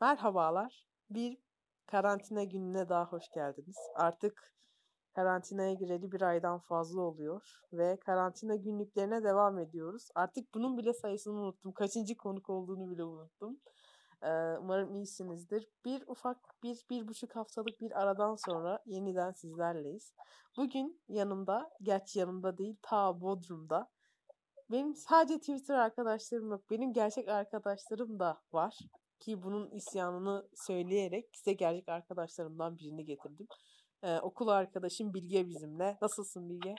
Merhabalar. Bir karantina gününe daha hoş geldiniz. Artık karantinaya gireli bir aydan fazla oluyor ve karantina günlüklerine devam ediyoruz. Artık bunun bile sayısını unuttum. Kaçıncı konuk olduğunu bile unuttum. Ee, umarım iyisinizdir. Bir ufak bir, bir buçuk haftalık bir aradan sonra yeniden sizlerleyiz. Bugün yanımda, gerçi yanımda değil, ta Bodrum'da. Benim sadece Twitter arkadaşlarım yok. Benim gerçek arkadaşlarım da var ki bunun isyanını söyleyerek size gerçek arkadaşlarımdan birini getirdim. Ee, okul arkadaşım Bilge bizimle. Nasılsın Bilge?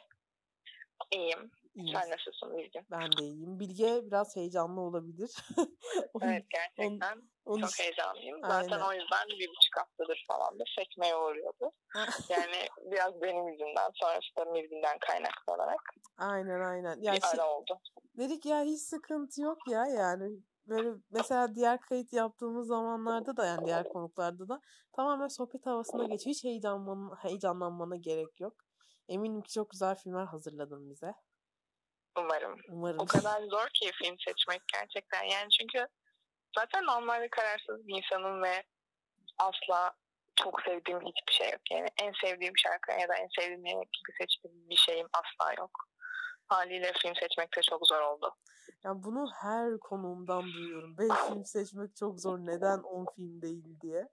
İyiyim. İyiyim. Sen nasılsın Bilge? Ben de iyiyim. Bilge biraz heyecanlı olabilir. evet gerçekten on, on, çok heyecanlıyım. Zaten aynen. o yüzden bir buçuk haftadır falan da sekmeye uğruyordu. yani biraz benim yüzümden sonrasında Mirgin'den kaynaklanarak. Aynen aynen. Ya bir şey, ara oldu. Dedik ya hiç sıkıntı yok ya yani böyle mesela diğer kayıt yaptığımız zamanlarda da yani diğer konuklarda da tamamen sohbet havasına geçiyor. Hiç heyecanman, heyecanlanmana gerek yok. Eminim ki çok güzel filmler hazırladın bize. Umarım. Umarım. O kadar zor ki film seçmek gerçekten. Yani çünkü zaten normalde kararsız bir insanım ve asla çok sevdiğim hiçbir şey yok. Yani en sevdiğim şarkı ya da en sevdiğim yemek gibi seçtiğim bir şeyim asla yok. Haliyle film seçmek de çok zor oldu. Yani bunu her konuğumdan duyuyorum. Ben film seçmek çok zor. Neden 10 film değil diye.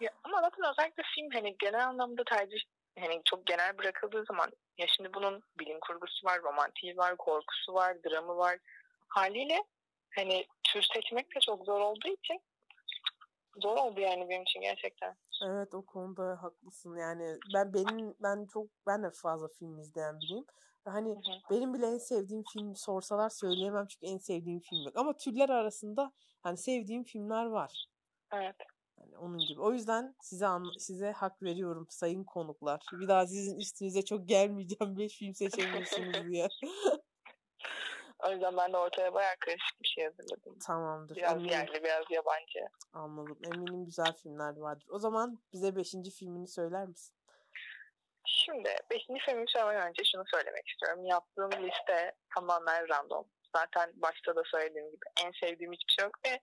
Ya, ama zaten özellikle film hani genel anlamda tercih hani çok genel bırakıldığı zaman ya şimdi bunun bilim kurgusu var, romantiği var, korkusu var, dramı var. Haliyle hani tür seçmek de çok zor olduğu için zor oldu yani benim için gerçekten. Evet o konuda haklısın. Yani ben benim ben çok ben de fazla film izleyen biriyim. Hani hı hı. benim bile en sevdiğim film sorsalar söyleyemem çünkü en sevdiğim film yok. Ama türler arasında hani sevdiğim filmler var. Evet. Yani onun gibi. O yüzden size size hak veriyorum sayın konuklar. Bir daha sizin üstünüze çok gelmeyeceğim 5 film seçemiyorsunuz diye. o yüzden ben de ortaya bayağı karışık bir şey hazırladım. Tamamdır. Biraz Eminim. yerli biraz yabancı. Anladım. Eminim güzel filmler vardır. O zaman bize 5. filmini söyler misin? Şimdi 5. filmi söylemeden önce şunu söylemek istiyorum. Yaptığım liste tamamen random. Zaten başta da söylediğim gibi en sevdiğim hiçbir şey yok ve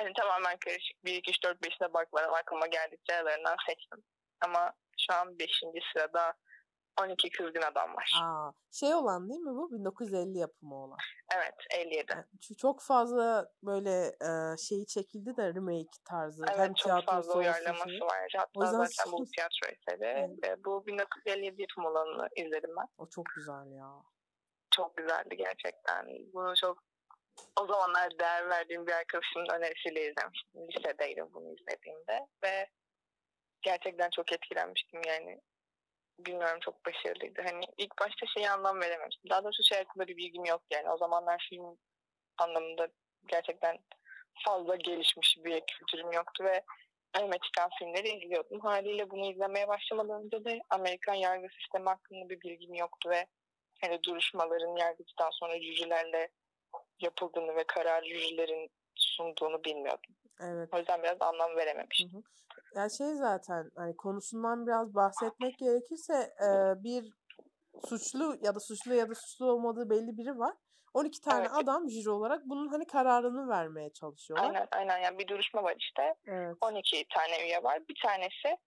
hani tamamen karışık. 1, 2, 3, 4, 5'ine bakmadan aklıma geldikçe aralarından seçtim. Ama şu an 5. sırada 12 Kızgın Adam var. Aa, şey olan değil mi bu? 1950 yapımı olan. Evet 57. Yani çok fazla böyle e, şeyi çekildi de remake tarzı. Evet Hem çok fazla uyarlaması şeyi. var. Hatta o yüzden zaten bu tiyatro eseri. Evet. Bu 1957 yapım olanını izledim ben. O çok güzel ya. Çok güzeldi gerçekten. Bunu çok o zamanlar değer verdiğim bir arkadaşımın önerisiyle izlemiştim. Lisedeydim bunu izlediğimde ve gerçekten çok etkilenmiştim yani bilmiyorum çok başarılıydı. Hani ilk başta şeyi anlam verememiştim. Daha doğrusu şey hakkında bir bilgim yok yani. O zamanlar film anlamında gerçekten fazla gelişmiş bir kültürüm yoktu ve önüme çıkan filmleri izliyordum. Haliyle bunu izlemeye başlamadan önce de Amerikan yargı sistemi hakkında bir bilgim yoktu ve hani duruşmaların yargıçtan sonra jürilerle yapıldığını ve karar jürilerin sunduğunu bilmiyordum. Evet. O yüzden biraz anlam verememiştim. Hı hı. Yani şey zaten hani konusundan biraz bahsetmek gerekirse e, bir suçlu ya da suçlu ya da suçlu olmadığı belli biri var. 12 tane evet. adam jüri olarak bunun hani kararını vermeye çalışıyorlar. Aynen aynen yani bir duruşma var işte. Evet. 12 tane üye var. Bir tanesi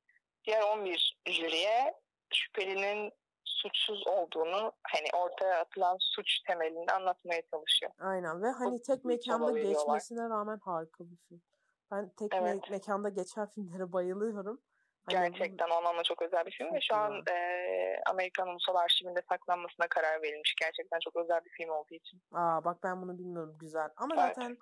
diğer 11 jüriye şüphelinin suçsuz olduğunu hani ortaya atılan suç temelinde anlatmaya çalışıyor. Aynen ve hani tek mekanda geçmesine rağmen harika bir film. Ben tek evet. me- mekanda geçen filmlere bayılıyorum. Gerçekten onunla çok özel bir film ve şu an e, Amerikan Ulusal Arşivinde saklanmasına karar verilmiş. Gerçekten çok özel bir film olduğu için. Aa bak ben bunu bilmiyorum güzel. Ama evet. zaten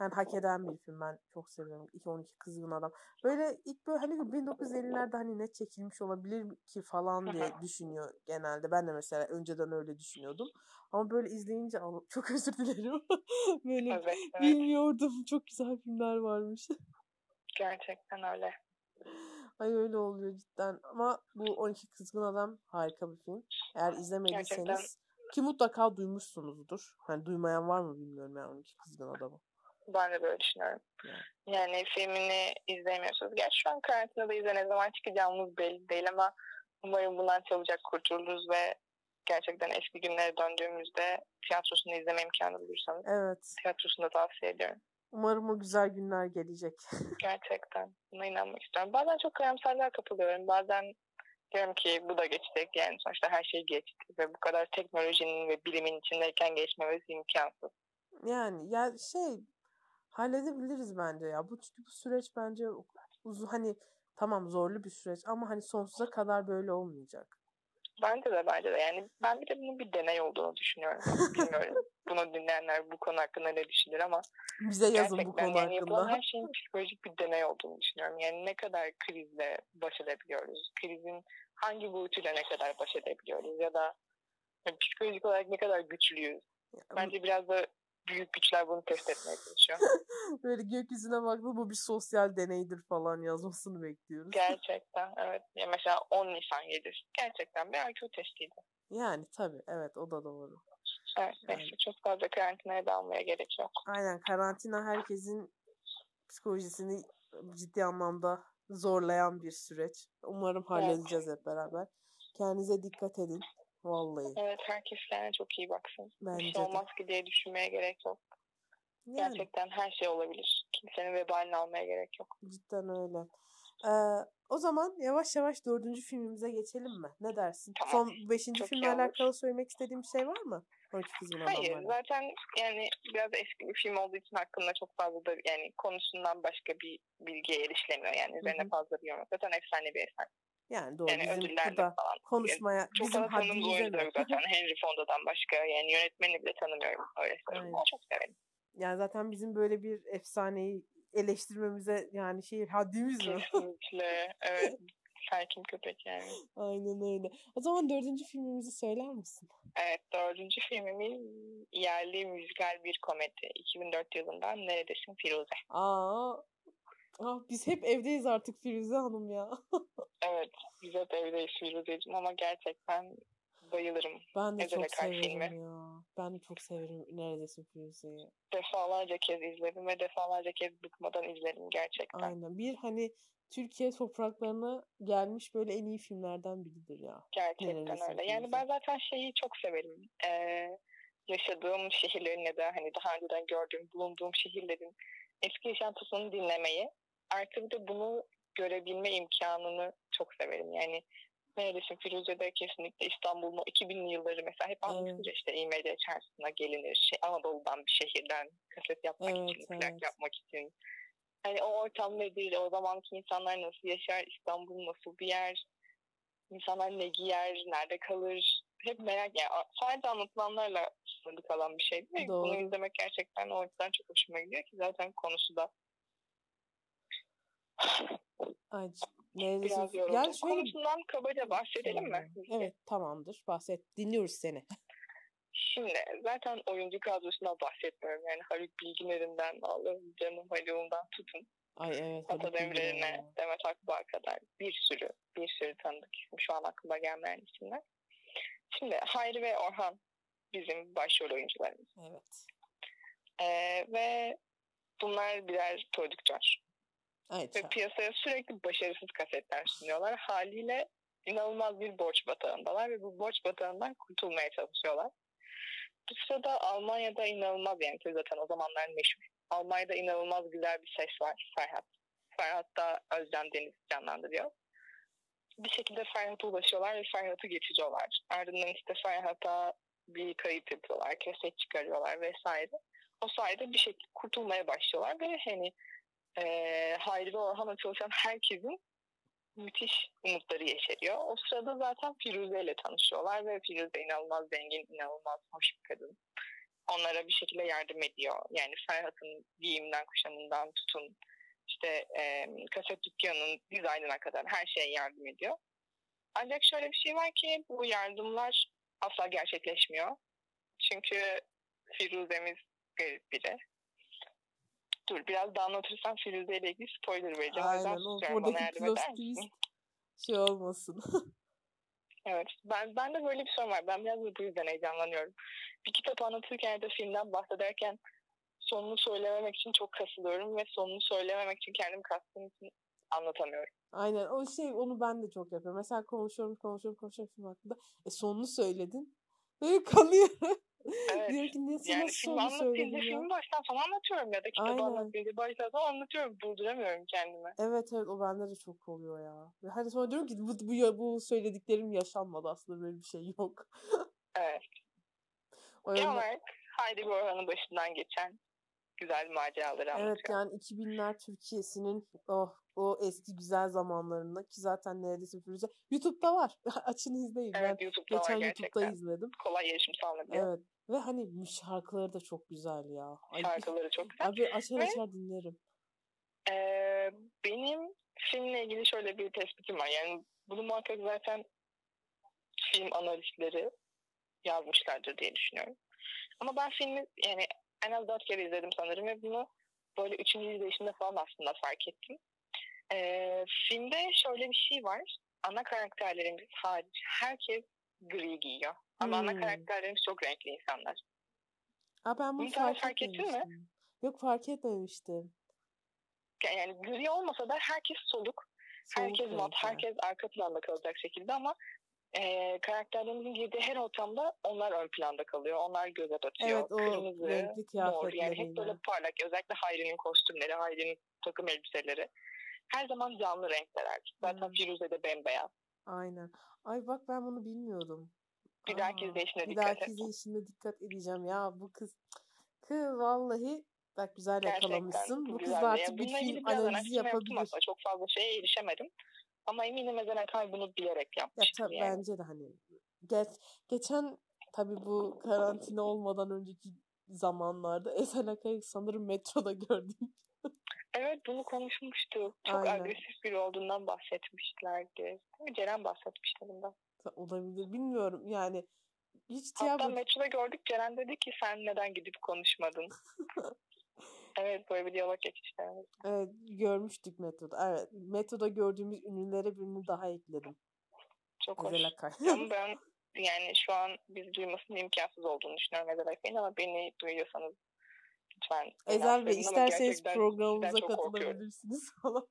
yani hak eden bir film ben çok seviyorum. 2-12 Kızgın Adam. Böyle ilk böyle hani 1950'lerde hani ne çekilmiş olabilir ki falan diye düşünüyor genelde. Ben de mesela önceden öyle düşünüyordum. Ama böyle izleyince çok özür dilerim. böyle evet, evet. bilmiyordum. Çok güzel filmler varmış. Gerçekten öyle. Ay öyle oluyor cidden. Ama bu 12 Kızgın Adam harika bir film. Eğer izlemediyseniz Gerçekten. ki mutlaka duymuşsunuzdur. Hani duymayan var mı bilmiyorum yani 12 Kızgın Adam'ı. Ben de böyle düşünüyorum. Yani, yani filmini izlemiyorsunuz. Gerçi şu an karantinada izle ne zaman çıkacağımız belli değil ama umarım bundan çabucak kurtuluruz ve gerçekten eski günlere döndüğümüzde tiyatrosunu izleme imkanı bulursanız evet. tiyatrosunu da tavsiye ediyorum. Umarım o güzel günler gelecek. Gerçekten. Buna inanmak istiyorum. Bazen çok karamsarlığa kapılıyorum. Bazen diyorum ki bu da geçecek. Yani sonuçta her şey geçti. Ve bu kadar teknolojinin ve bilimin içindeyken geçmemesi imkansız. Yani ya şey halledebiliriz bence ya. Bu çünkü bu süreç bence uzun hani tamam zorlu bir süreç ama hani sonsuza kadar böyle olmayacak. Bence de bence de. Yani ben bir de bunun bir deney olduğunu düşünüyorum. Bilmiyorum. Bunu dinleyenler bu konu hakkında ne düşünür ama bize yazın bu konu yani hakkında. her şeyin psikolojik bir deney olduğunu düşünüyorum. Yani ne kadar krizle baş edebiliyoruz? Krizin hangi boyutuyla ne kadar baş edebiliyoruz? Ya da yani psikolojik olarak ne kadar güçlüyüz? Bence biraz da büyük güçler bunu test etmeye çalışıyor. Böyle gökyüzüne baktığında bu bir sosyal deneydir falan yazmasını bekliyoruz. Gerçekten evet. Ya mesela 10 Nisan 7 gerçekten bir IQ testiydi. Yani tabii evet o da doğru. Evet neyse çok fazla karantinaya dalmaya gerek yok. Aynen karantina herkesin psikolojisini ciddi anlamda zorlayan bir süreç. Umarım halledeceğiz evet. hep beraber. Kendinize dikkat edin. Vallahi. Evet herkes kendine çok iyi baksın. Bence bir şey olmaz ki diye düşünmeye gerek yok. Yani. Gerçekten her şey olabilir. Kimsenin vebalini almaya gerek yok. Cidden öyle. Ee, o zaman yavaş yavaş dördüncü filmimize geçelim mi? Ne dersin? Tamam. Son beşinci Çok filmle alakalı söylemek istediğim bir şey var mı? Hayır adamlara. zaten yani biraz eski bir film olduğu için hakkında çok fazla da yani konusundan başka bir bilgiye erişilemiyor. Yani üzerine Hı-hı. fazla bir yorum. Zaten efsane bir eser. Yani doğru. Yani bizim burada falan. konuşmaya yani çok bizim haddimize oyuncuları zaten Henry Fonda'dan başka yani yönetmeni bile tanımıyorum öyle söyleyeyim. Ama çok severim. Yani zaten bizim böyle bir efsaneyi eleştirmemize yani şey haddimiz mi? Kesinlikle. evet. Sakin köpek yani. Aynen öyle. O zaman dördüncü filmimizi söyler misin? Evet dördüncü filmimiz yerli müzikal bir komedi. 2004 yılından Neredesin Firuze? Aa, ah, biz hep evdeyiz artık Firuze Hanım ya. evet biz hep evdeyiz Firuze'cim ama gerçekten bayılırım. Ben de Ezel çok severim filmi. ya. Ben de çok severim Neredesin Firuze'yi. Defalarca kez izledim ve defalarca kez bıkmadan izledim gerçekten. Aynen. Bir hani Türkiye topraklarına gelmiş böyle en iyi filmlerden biridir ya. Gerçekten Neredesin öyle. Yani ben zaten şeyi çok severim. Ee, yaşadığım şehirlerin ya da hani daha önceden gördüğüm, bulunduğum şehirlerin eski yaşantısını dinlemeyi artık bir de bunu görebilme imkanını çok severim. Yani neredesin Firuze'de kesinlikle İstanbul'un 2000'li yılları mesela hep anlatılır evet. işte İMC içerisine gelinir. Şey, Anadolu'dan bir şehirden kaset yapmak evet, için, evet. yapmak için. Hani o ortam nedir, o zamanki insanlar nasıl yaşar, İstanbul nasıl bir yer, insanlar ne giyer, nerede kalır, hep merak yani sadece anlatılanlarla sınırlı kalan bir şey değil mi? Doğru. Bunu izlemek gerçekten o yüzden çok hoşuma gidiyor ki zaten konusu da Ay, Biraz yoruldum. Yani şöyle... Konusundan kabaca bahsedelim mi? Evet tamamdır. Bahset. Dinliyoruz seni. Şimdi zaten oyuncu kadrosundan bahsetmiyorum. Yani Haluk Bilginer'inden, Allah'ım canım Haluk'undan tutun. Ay evet. Ata Demirer'ine, Demet Akbağ'a kadar bir sürü, bir sürü tanıdık isim. Şu an aklıma gelmeyen isimler. Şimdi Hayri ve Orhan bizim başrol oyuncularımız. Evet. Ee, ve bunlar birer prodüktör. Evet. Ve piyasaya sürekli başarısız kasetler sunuyorlar. Haliyle inanılmaz bir borç batağındalar ve bu borç batağından kurtulmaya çalışıyorlar. Bu sırada Almanya'da inanılmaz yani zaten o zamanlar meşhur. Almanya'da inanılmaz güzel bir ses var Ferhat. Ferhat da Özlem Deniz canlandırıyor. Bir şekilde Ferhat'a ulaşıyorlar ve Ferhat'ı geçiyorlar. Ardından işte Ferhat'a bir kayıt yapıyorlar, keset çıkarıyorlar vesaire. O sayede bir şekilde kurtulmaya başlıyorlar ve hani e, Hayri ve Orhan'la çalışan herkesin müthiş umutları yeşeriyor. O sırada zaten Firuze ile tanışıyorlar ve Firuze inanılmaz zengin, inanılmaz hoş bir kadın. Onlara bir şekilde yardım ediyor. Yani Ferhat'ın giyiminden, kuşamından tutun işte e, kaset dükkanının dizaynına kadar her şeye yardım ediyor. Ancak şöyle bir şey var ki bu yardımlar asla gerçekleşmiyor. Çünkü Firuze'miz garip biri. Dur biraz daha anlatırsam Firuze ile ilgili spoiler vereceğim. Aynen o buradaki twist şey olmasın. evet ben, ben de böyle bir sorun var. Ben biraz da bu yüzden heyecanlanıyorum. Bir kitap anlatırken ya da filmden bahsederken sonunu söylememek için çok kasılıyorum ve sonunu söylememek için kendimi kastığım için anlatamıyorum. Aynen o şey onu ben de çok yapıyorum. Mesela konuşuyorum konuşuyorum konuşuyorum film hakkında. E sonunu söyledin. Böyle kalıyor. Evet. Diyor ki nasıl Yani nasıl söyledin ya? filmi baştan sona anlatıyorum ya da kitabı Aynen. anlatınca baştan anlatıyorum. Durduramıyorum kendimi. Evet evet o bende de çok oluyor ya. Ve Hani sonra diyorum ki bu, bu, bu söylediklerim yaşanmadı aslında böyle bir şey yok. Evet. O Genel olarak Heidi Borhan'ın başından geçen güzel maceraları Evet anlatıyor. yani 2000'ler Türkiye'sinin oh, o eski güzel zamanlarında ki zaten neredeyse Firuze YouTube'da var. Açın izleyin. Evet ben YouTube'da geçen var YouTube'da gerçekten. izledim. Kolay erişim sağlanıyor. Evet. Ve hani şarkıları da çok güzel ya. Ay, Şarkıları çok güzel. Abi açar Ve- açar dinlerim. Ee, benim filmle ilgili şöyle bir tespitim var. Yani bunu muhakkak zaten film analistleri yazmışlardır diye düşünüyorum. Ama ben filmi yani en az dört kere izledim sanırım ve bunu böyle üçüncü izleyişimde falan aslında fark ettim. Ee, filmde şöyle bir şey var. Ana karakterlerimiz hariç herkes gri giyiyor. Ama ana Hmm. karakterlerimiz çok renkli insanlar. Aa, ben bunu fark, fark ettin mi? Yok fark etmemiştim. Yani gri olmasa da herkes soluk. Herkes mat, herkes arka planda kalacak şekilde ama e, karakterlerimizin girdiği her ortamda onlar ön planda kalıyor. Onlar göze batıyor. Evet o Kırmızı, renkli mor yani hep böyle parlak. Özellikle Hayri'nin kostümleri, Hayri'nin takım elbiseleri. Her zaman canlı renkler. Zaten Hmm. Firuze de bembeyaz. Aynen. Ay bak ben bunu bilmiyordum. Bir dahaki izleyişine bir dikkat dahaki et. izleyişinde dikkat edeceğim. Ya bu kız kız vallahi bak güzel Gerçekten yakalamışsın. Bu kız da artık bir film analizi yapabilir. Çok fazla şeye erişemedim. Ama eminim Ezen Akay bunu bilerek Ya yapmıştır tabii yani. bence de hani geç, geçen tabii bu karantina olmadan önceki zamanlarda Esen Akay'ı sanırım metroda gördüm. Evet bunu konuşmuştuk. Çok Aynen. agresif biri olduğundan bahsetmişlerdi. Ceren bahsetmişti bundan. Olabilir bilmiyorum yani hiç Hatta tiyatro metroda gördük Ceren dedi ki sen neden gidip konuşmadın? evet böyle bir diyalog geçişlerimiz. evet, görmüştük metroda. Evet metroda gördüğümüz ünlülere birini daha ekledim. Çok hoş. Ezel Akay. Ama ben yani şu an biz duymasının imkansız olduğunu düşünüyorum Ezel Akay'ın ama beni duyuyorsanız lütfen. Ezel Bey isterseniz programımıza katılabilirsiniz falan.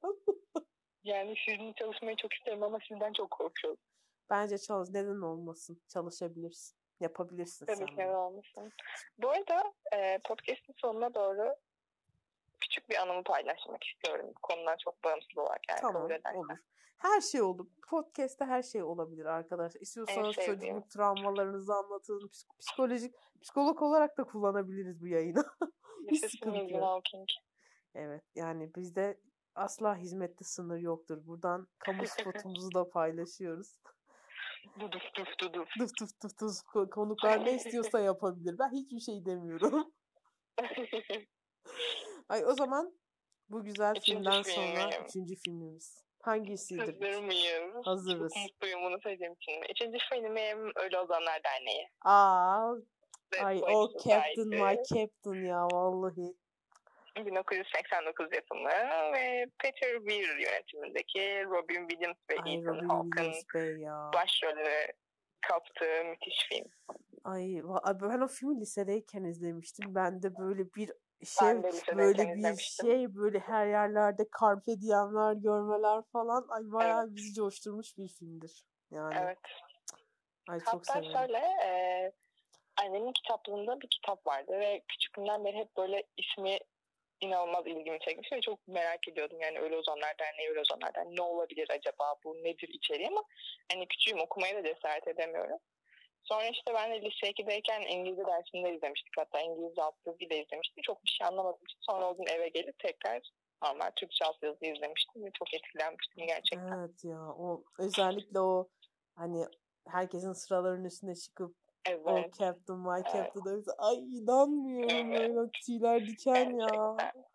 Yani sizinle çalışmayı çok isterim ama sizden çok korkuyorum. Bence çalış. Neden olmasın? Çalışabilirsin. Yapabilirsin Tabii sen neden olmasın. Bu arada e, podcast'in sonuna doğru küçük bir anımı paylaşmak istiyorum. Konudan çok bağımsız olarak yani Tamam kabul edersen. olur. Her şey olur. Podcast'te her şey olabilir arkadaşlar. İstiyorsanız sevdiğim. çocukluk travmalarınızı anlatın. Psik- Psikolojik, psikolog olarak da kullanabiliriz bu yayını. Hiç sıkıntı yok. Evet yani bizde asla hizmette sınır yoktur. Buradan kamu spotumuzu da paylaşıyoruz. Duduf duf duduf. Tıf tıf tıf tıf ko- konuklar ne istiyorsa yapabilir. Ben hiçbir şey demiyorum. Ay o zaman bu güzel Üçüncü filmden sonra filmim. üçüncü filmimiz. Hangisidir? Hazır mıyız? Hazırız. Çok mutluyum bunu söyleyeceğim için. Üçüncü filmim Ölü Ozanlar Derneği. Aa, The ay o. Captain my Captain ya vallahi. 1989 yapımı ve Peter Weir yönetimindeki Robin Williams ve Ay Ethan Hawke'ın başrolünü kaptığı müthiş film. Ay ben o filmi lisedeyken izlemiştim. Ben de böyle bir şey böyle bir izlemiştim. şey böyle her yerlerde carpe diemler görmeler falan ay bayağı bizi coşturmuş bir filmdir. Yani Evet. ay çok Hatta severim. şöyle e, annemin kitaplığında bir kitap vardı ve küçüklüğümden beri hep böyle ismi inanılmaz ilgimi çekmiş ve çok merak ediyordum yani Ölü Ozanlar Derneği, Ölü Ozanlar Derneği ne olabilir acaba bu nedir içeriği ama hani küçüğüm okumaya da cesaret edemiyorum. Sonra işte ben de lise 2'deyken İngilizce dersinde izlemiştik. Hatta İngilizce altyazı ile izlemiştim. Çok bir şey anlamadım sonra o gün eve gelip tekrar normal Türkçe altyazı izlemiştim ve çok etkilenmiştim gerçekten. Evet ya o özellikle o hani herkesin sıraların üstüne çıkıp o Evet. Captain my. Captain evet. ay inanmıyorum Evet. böyle tüyler diken ya. Gerçekten.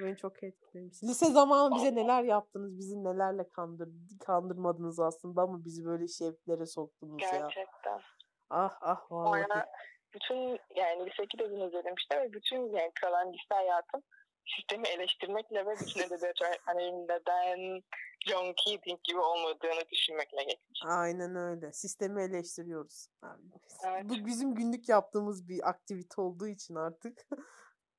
Beni çok etkilemiş. Lise zamanı bize neler yaptınız, bizi nelerle kandır, kandırmadınız aslında ama bizi böyle şevklere soktunuz ya. Gerçekten. Ah ah vallahi. Sonra bütün yani lise 2'de bunu izledim işte ve bütün yani kalan lise hayatım sistemi eleştirmekle ve bütün edebiyat öğretmenlerinin neden John Keating gibi olmadığını düşünmekle geçmiş. Aynen öyle. Sistemi eleştiriyoruz. Yani Evet. Bu bizim günlük yaptığımız bir aktivite olduğu için artık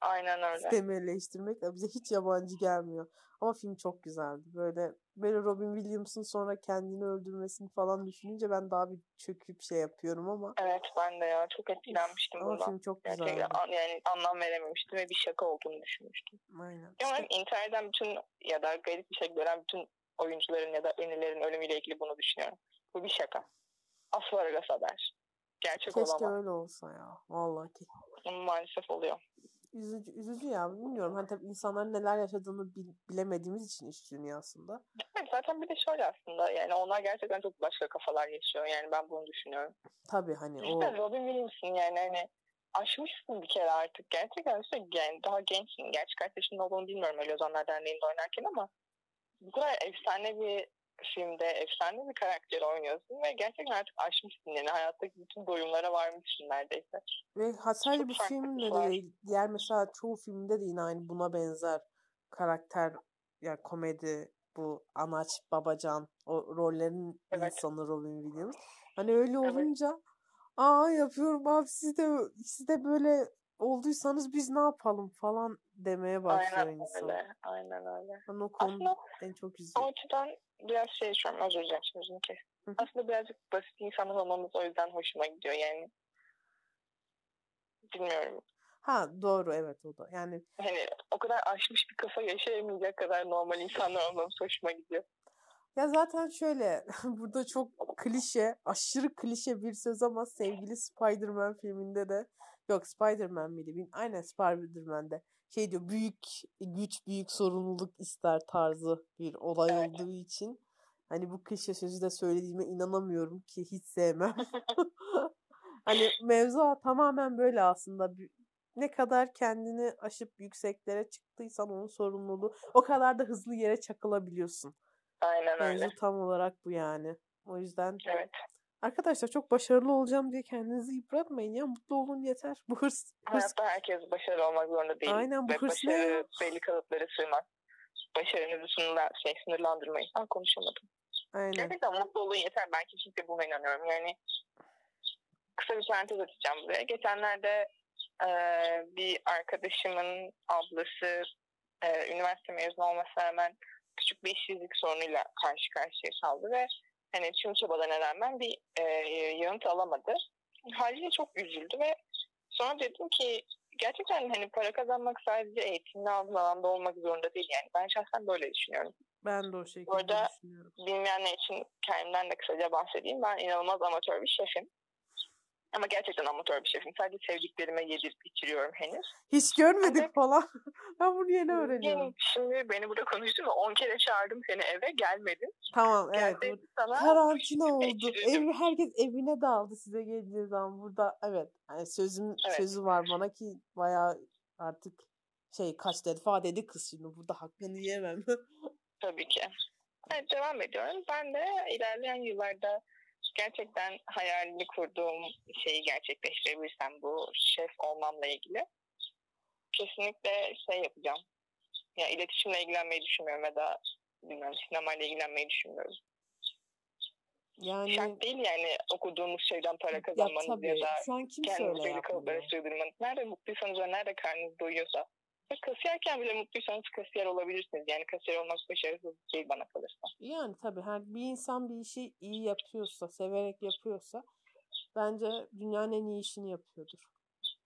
Aynen öyle. sistemi eleştirmek bize hiç yabancı gelmiyor. Ama film çok güzeldi. Böyle böyle Robin Williams'ın sonra kendini öldürmesini falan düşününce ben daha bir çöküp şey yapıyorum ama. Evet ben de ya çok etkilenmiştim ama bundan. film çok güzeldi. Gerçekten yani anlam verememiştim ve bir şaka olduğunu düşünmüştüm. Aynen. Ama İşte, internetten bütün ya da garip bir şekilde gören bütün oyuncuların ya da ünlülerin ölümüyle ilgili bunu düşünüyorum. Bu bir şaka. Asparagas haber. Gerçek keşke olamaz. öyle olsa ya. Vallahi ki. Maalesef oluyor. Üzücü, üzücü ya. Bilmiyorum. Hani tabii insanların neler yaşadığını bil- bilemediğimiz için iş dünyasında. Evet, zaten bir de şöyle aslında yani onlar gerçekten çok başka kafalar yaşıyor. Yani ben bunu düşünüyorum. Tabii hani o İşte Robin Williams'ın yani hani aşmışsın bir kere artık. Gerçekten işte yani daha gençsin. Gerçi kaç yaşında olduğunu bilmiyorum öyle Ozanlar Derneği'nde oynarken ama bu kadar efsane bir filmde efsane bir karakter oynuyorsun ve gerçekten artık aşmışsın yani hayattaki bütün doyumlara varmışsın neredeyse. Ve sadece filmde de var. değil, diğer mesela çoğu filmde de yine aynı buna benzer karakter ya komedi bu anaç babacan o rollerin Evet. insanı Robin Williams. Hani öyle Evet. olunca aa yapıyorum abi siz de siz de böyle olduysanız biz ne yapalım falan demeye başlıyor Aynen insan. öyle. Aynen öyle. Ben o konuda Aslında en çok o üzüldüm. açıdan biraz şey düşünüyorum. Özür dilerim sözünü kes. Aslında birazcık basit insanlar olmamız o yüzden hoşuma gidiyor yani. Bilmiyorum. Ha doğru evet o da. Yani Hani o kadar aşmış bir kafa yaşayamayacak kadar normal insanlar olmamız hoşuma gidiyor. Ya zaten şöyle burada çok klişe, aşırı klişe bir söz ama sevgili Spider-Man filminde de yok Spider-Man miydi? Aynen Spider-Man'de şey diyor büyük güç büyük sorumluluk ister tarzı bir olay Evet. olduğu için hani bu klişe sözü de söylediğime inanamıyorum ki hiç sevmem. Hani mevzu tamamen böyle aslında. Ne kadar kendini aşıp yükseklere çıktıysan onun sorumluluğu o kadar da hızlı yere çakılabiliyorsun. Aynen öyle. Mevzu tam olarak bu yani. O yüzden Evet. Arkadaşlar çok başarılı olacağım diye kendinizi yıpratmayın ya. Mutlu olun yeter. Bu hırs, hırs Hayatta herkes başarılı olmak zorunda değil. Aynen, bu Ve hırs ne başarı ya? belli kalıplara sığmaz. Başarınızı sınırla, şey, sınırlandırmayın. Ha, konuşamadım. aynen. Gerçekten mutlu olun yeter. Ben kesinlikle buna inanıyorum. Yani kısa bir parantez açacağım buraya. Geçenlerde e, bir arkadaşımın ablası e, üniversite mezunu olmasına rağmen küçük bir işsizlik sorunuyla karşı karşıya kaldı ve hani tüm çabalarına rağmen bir e, yanıt alamadı. Haliyle çok üzüldü ve sonra dedim ki gerçekten hani para kazanmak sadece eğitimli aldığın alanda olmak zorunda değil yani. Ben şahsen böyle düşünüyorum. Ben de o şekilde Orada- düşünüyorum. Bilmeyenler için kendimden de kısaca bahsedeyim. Ben inanılmaz amatör bir şefim. Ama gerçekten amatör bir şefim. Sadece sevdiklerime yedirip içiriyorum henüz. Hiç görmedik Ancak- falan. ben bunu yeni öğreniyorum. Yani şimdi beni burada konuştun ve 10 kere çağırdım seni eve gelmedin. Tamam evet. Geldi bu- sana Karantina oldu. Ev, herkes evine dağıldı size geldiği zaman burada. Evet. Yani sözüm Evet. sözü var bana ki bayağı artık şey kaç defa dedi kız şimdi burada hakkını yemem. tabii ki. Evet devam ediyorum. Ben de ilerleyen yıllarda gerçekten hayalini kurduğum şeyi gerçekleştirebilirsem bu şef olmamla ilgili kesinlikle şey yapacağım. Ya iletişimle ilgilenmeyi düşünmüyorum ya da bilmiyorum sinemayla ilgilenmeyi düşünmüyorum. Yani Şart değil yani okuduğumuz şeyden para ya kazanmanız ya, tabii da şu an kimse kendinizi kalıplara sığdırmanız. Nerede mutluysanız ve nerede karnınız doyuyorsa. Ya kasiyerken bile mutluysanız kasiyer olabilirsiniz. Yani kasiyer olmak başarısız değil bana kalırsa. Yani tabii her bir insan bir işi iyi yapıyorsa, severek yapıyorsa bence dünyanın en iyi işini yapıyordur.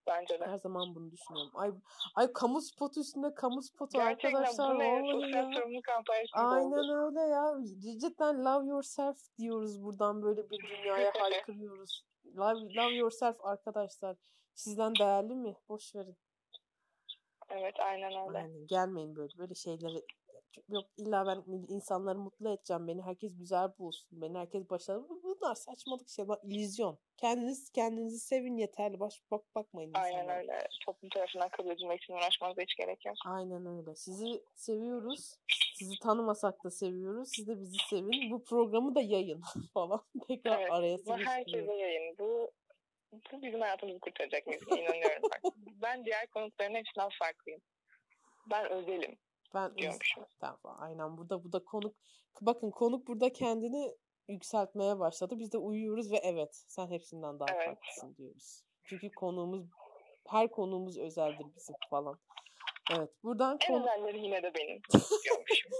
Bence de. Her zaman bunu düşünüyorum. Ay ay kamu spotu üstünde kamu spotu Gerçekten arkadaşlar bu ne? Sosyal ya. sorumluluk kampanyası Aynen oldu. öyle ya. Cidden love yourself diyoruz buradan böyle bir dünyaya haykırıyoruz. Love, love yourself arkadaşlar. Sizden değerli mi? Boş verin. Evet aynen öyle. Aynen. Gelmeyin böyle böyle şeyleri. Yok illa ben insanları mutlu edeceğim. Beni herkes güzel bulsun. Beni herkes başarılı. Bunlar saçmalık şeyler. illüzyon. Kendiniz kendinizi sevin yeterli. Baş bak bakmayın Aynen insanlara. öyle. Toplum tarafından kabul edilmek için uğraşmanıza hiç gerek yok. Aynen öyle. Sizi seviyoruz. Sizi tanımasak da seviyoruz. Siz de bizi sevin. Bu programı da yayın falan. Tekrar Evet, araya Bu herkese yayın. Bu, bu bizim hayatımızı kurtaracak müziğe inanıyorum. Bak, ben diğer konukların hepsinden farklıyım. Ben özelim Ben diyormuşum. Tamam, aynen burada bu da konuk bakın konuk burada kendini yükseltmeye başladı. Biz de uyuyoruz ve evet sen hepsinden daha Evet. farklısın diyoruz. Çünkü konuğumuz her konuğumuz özeldir bizim falan. Evet buradan En konu özelleri yine de benim diyormuşum.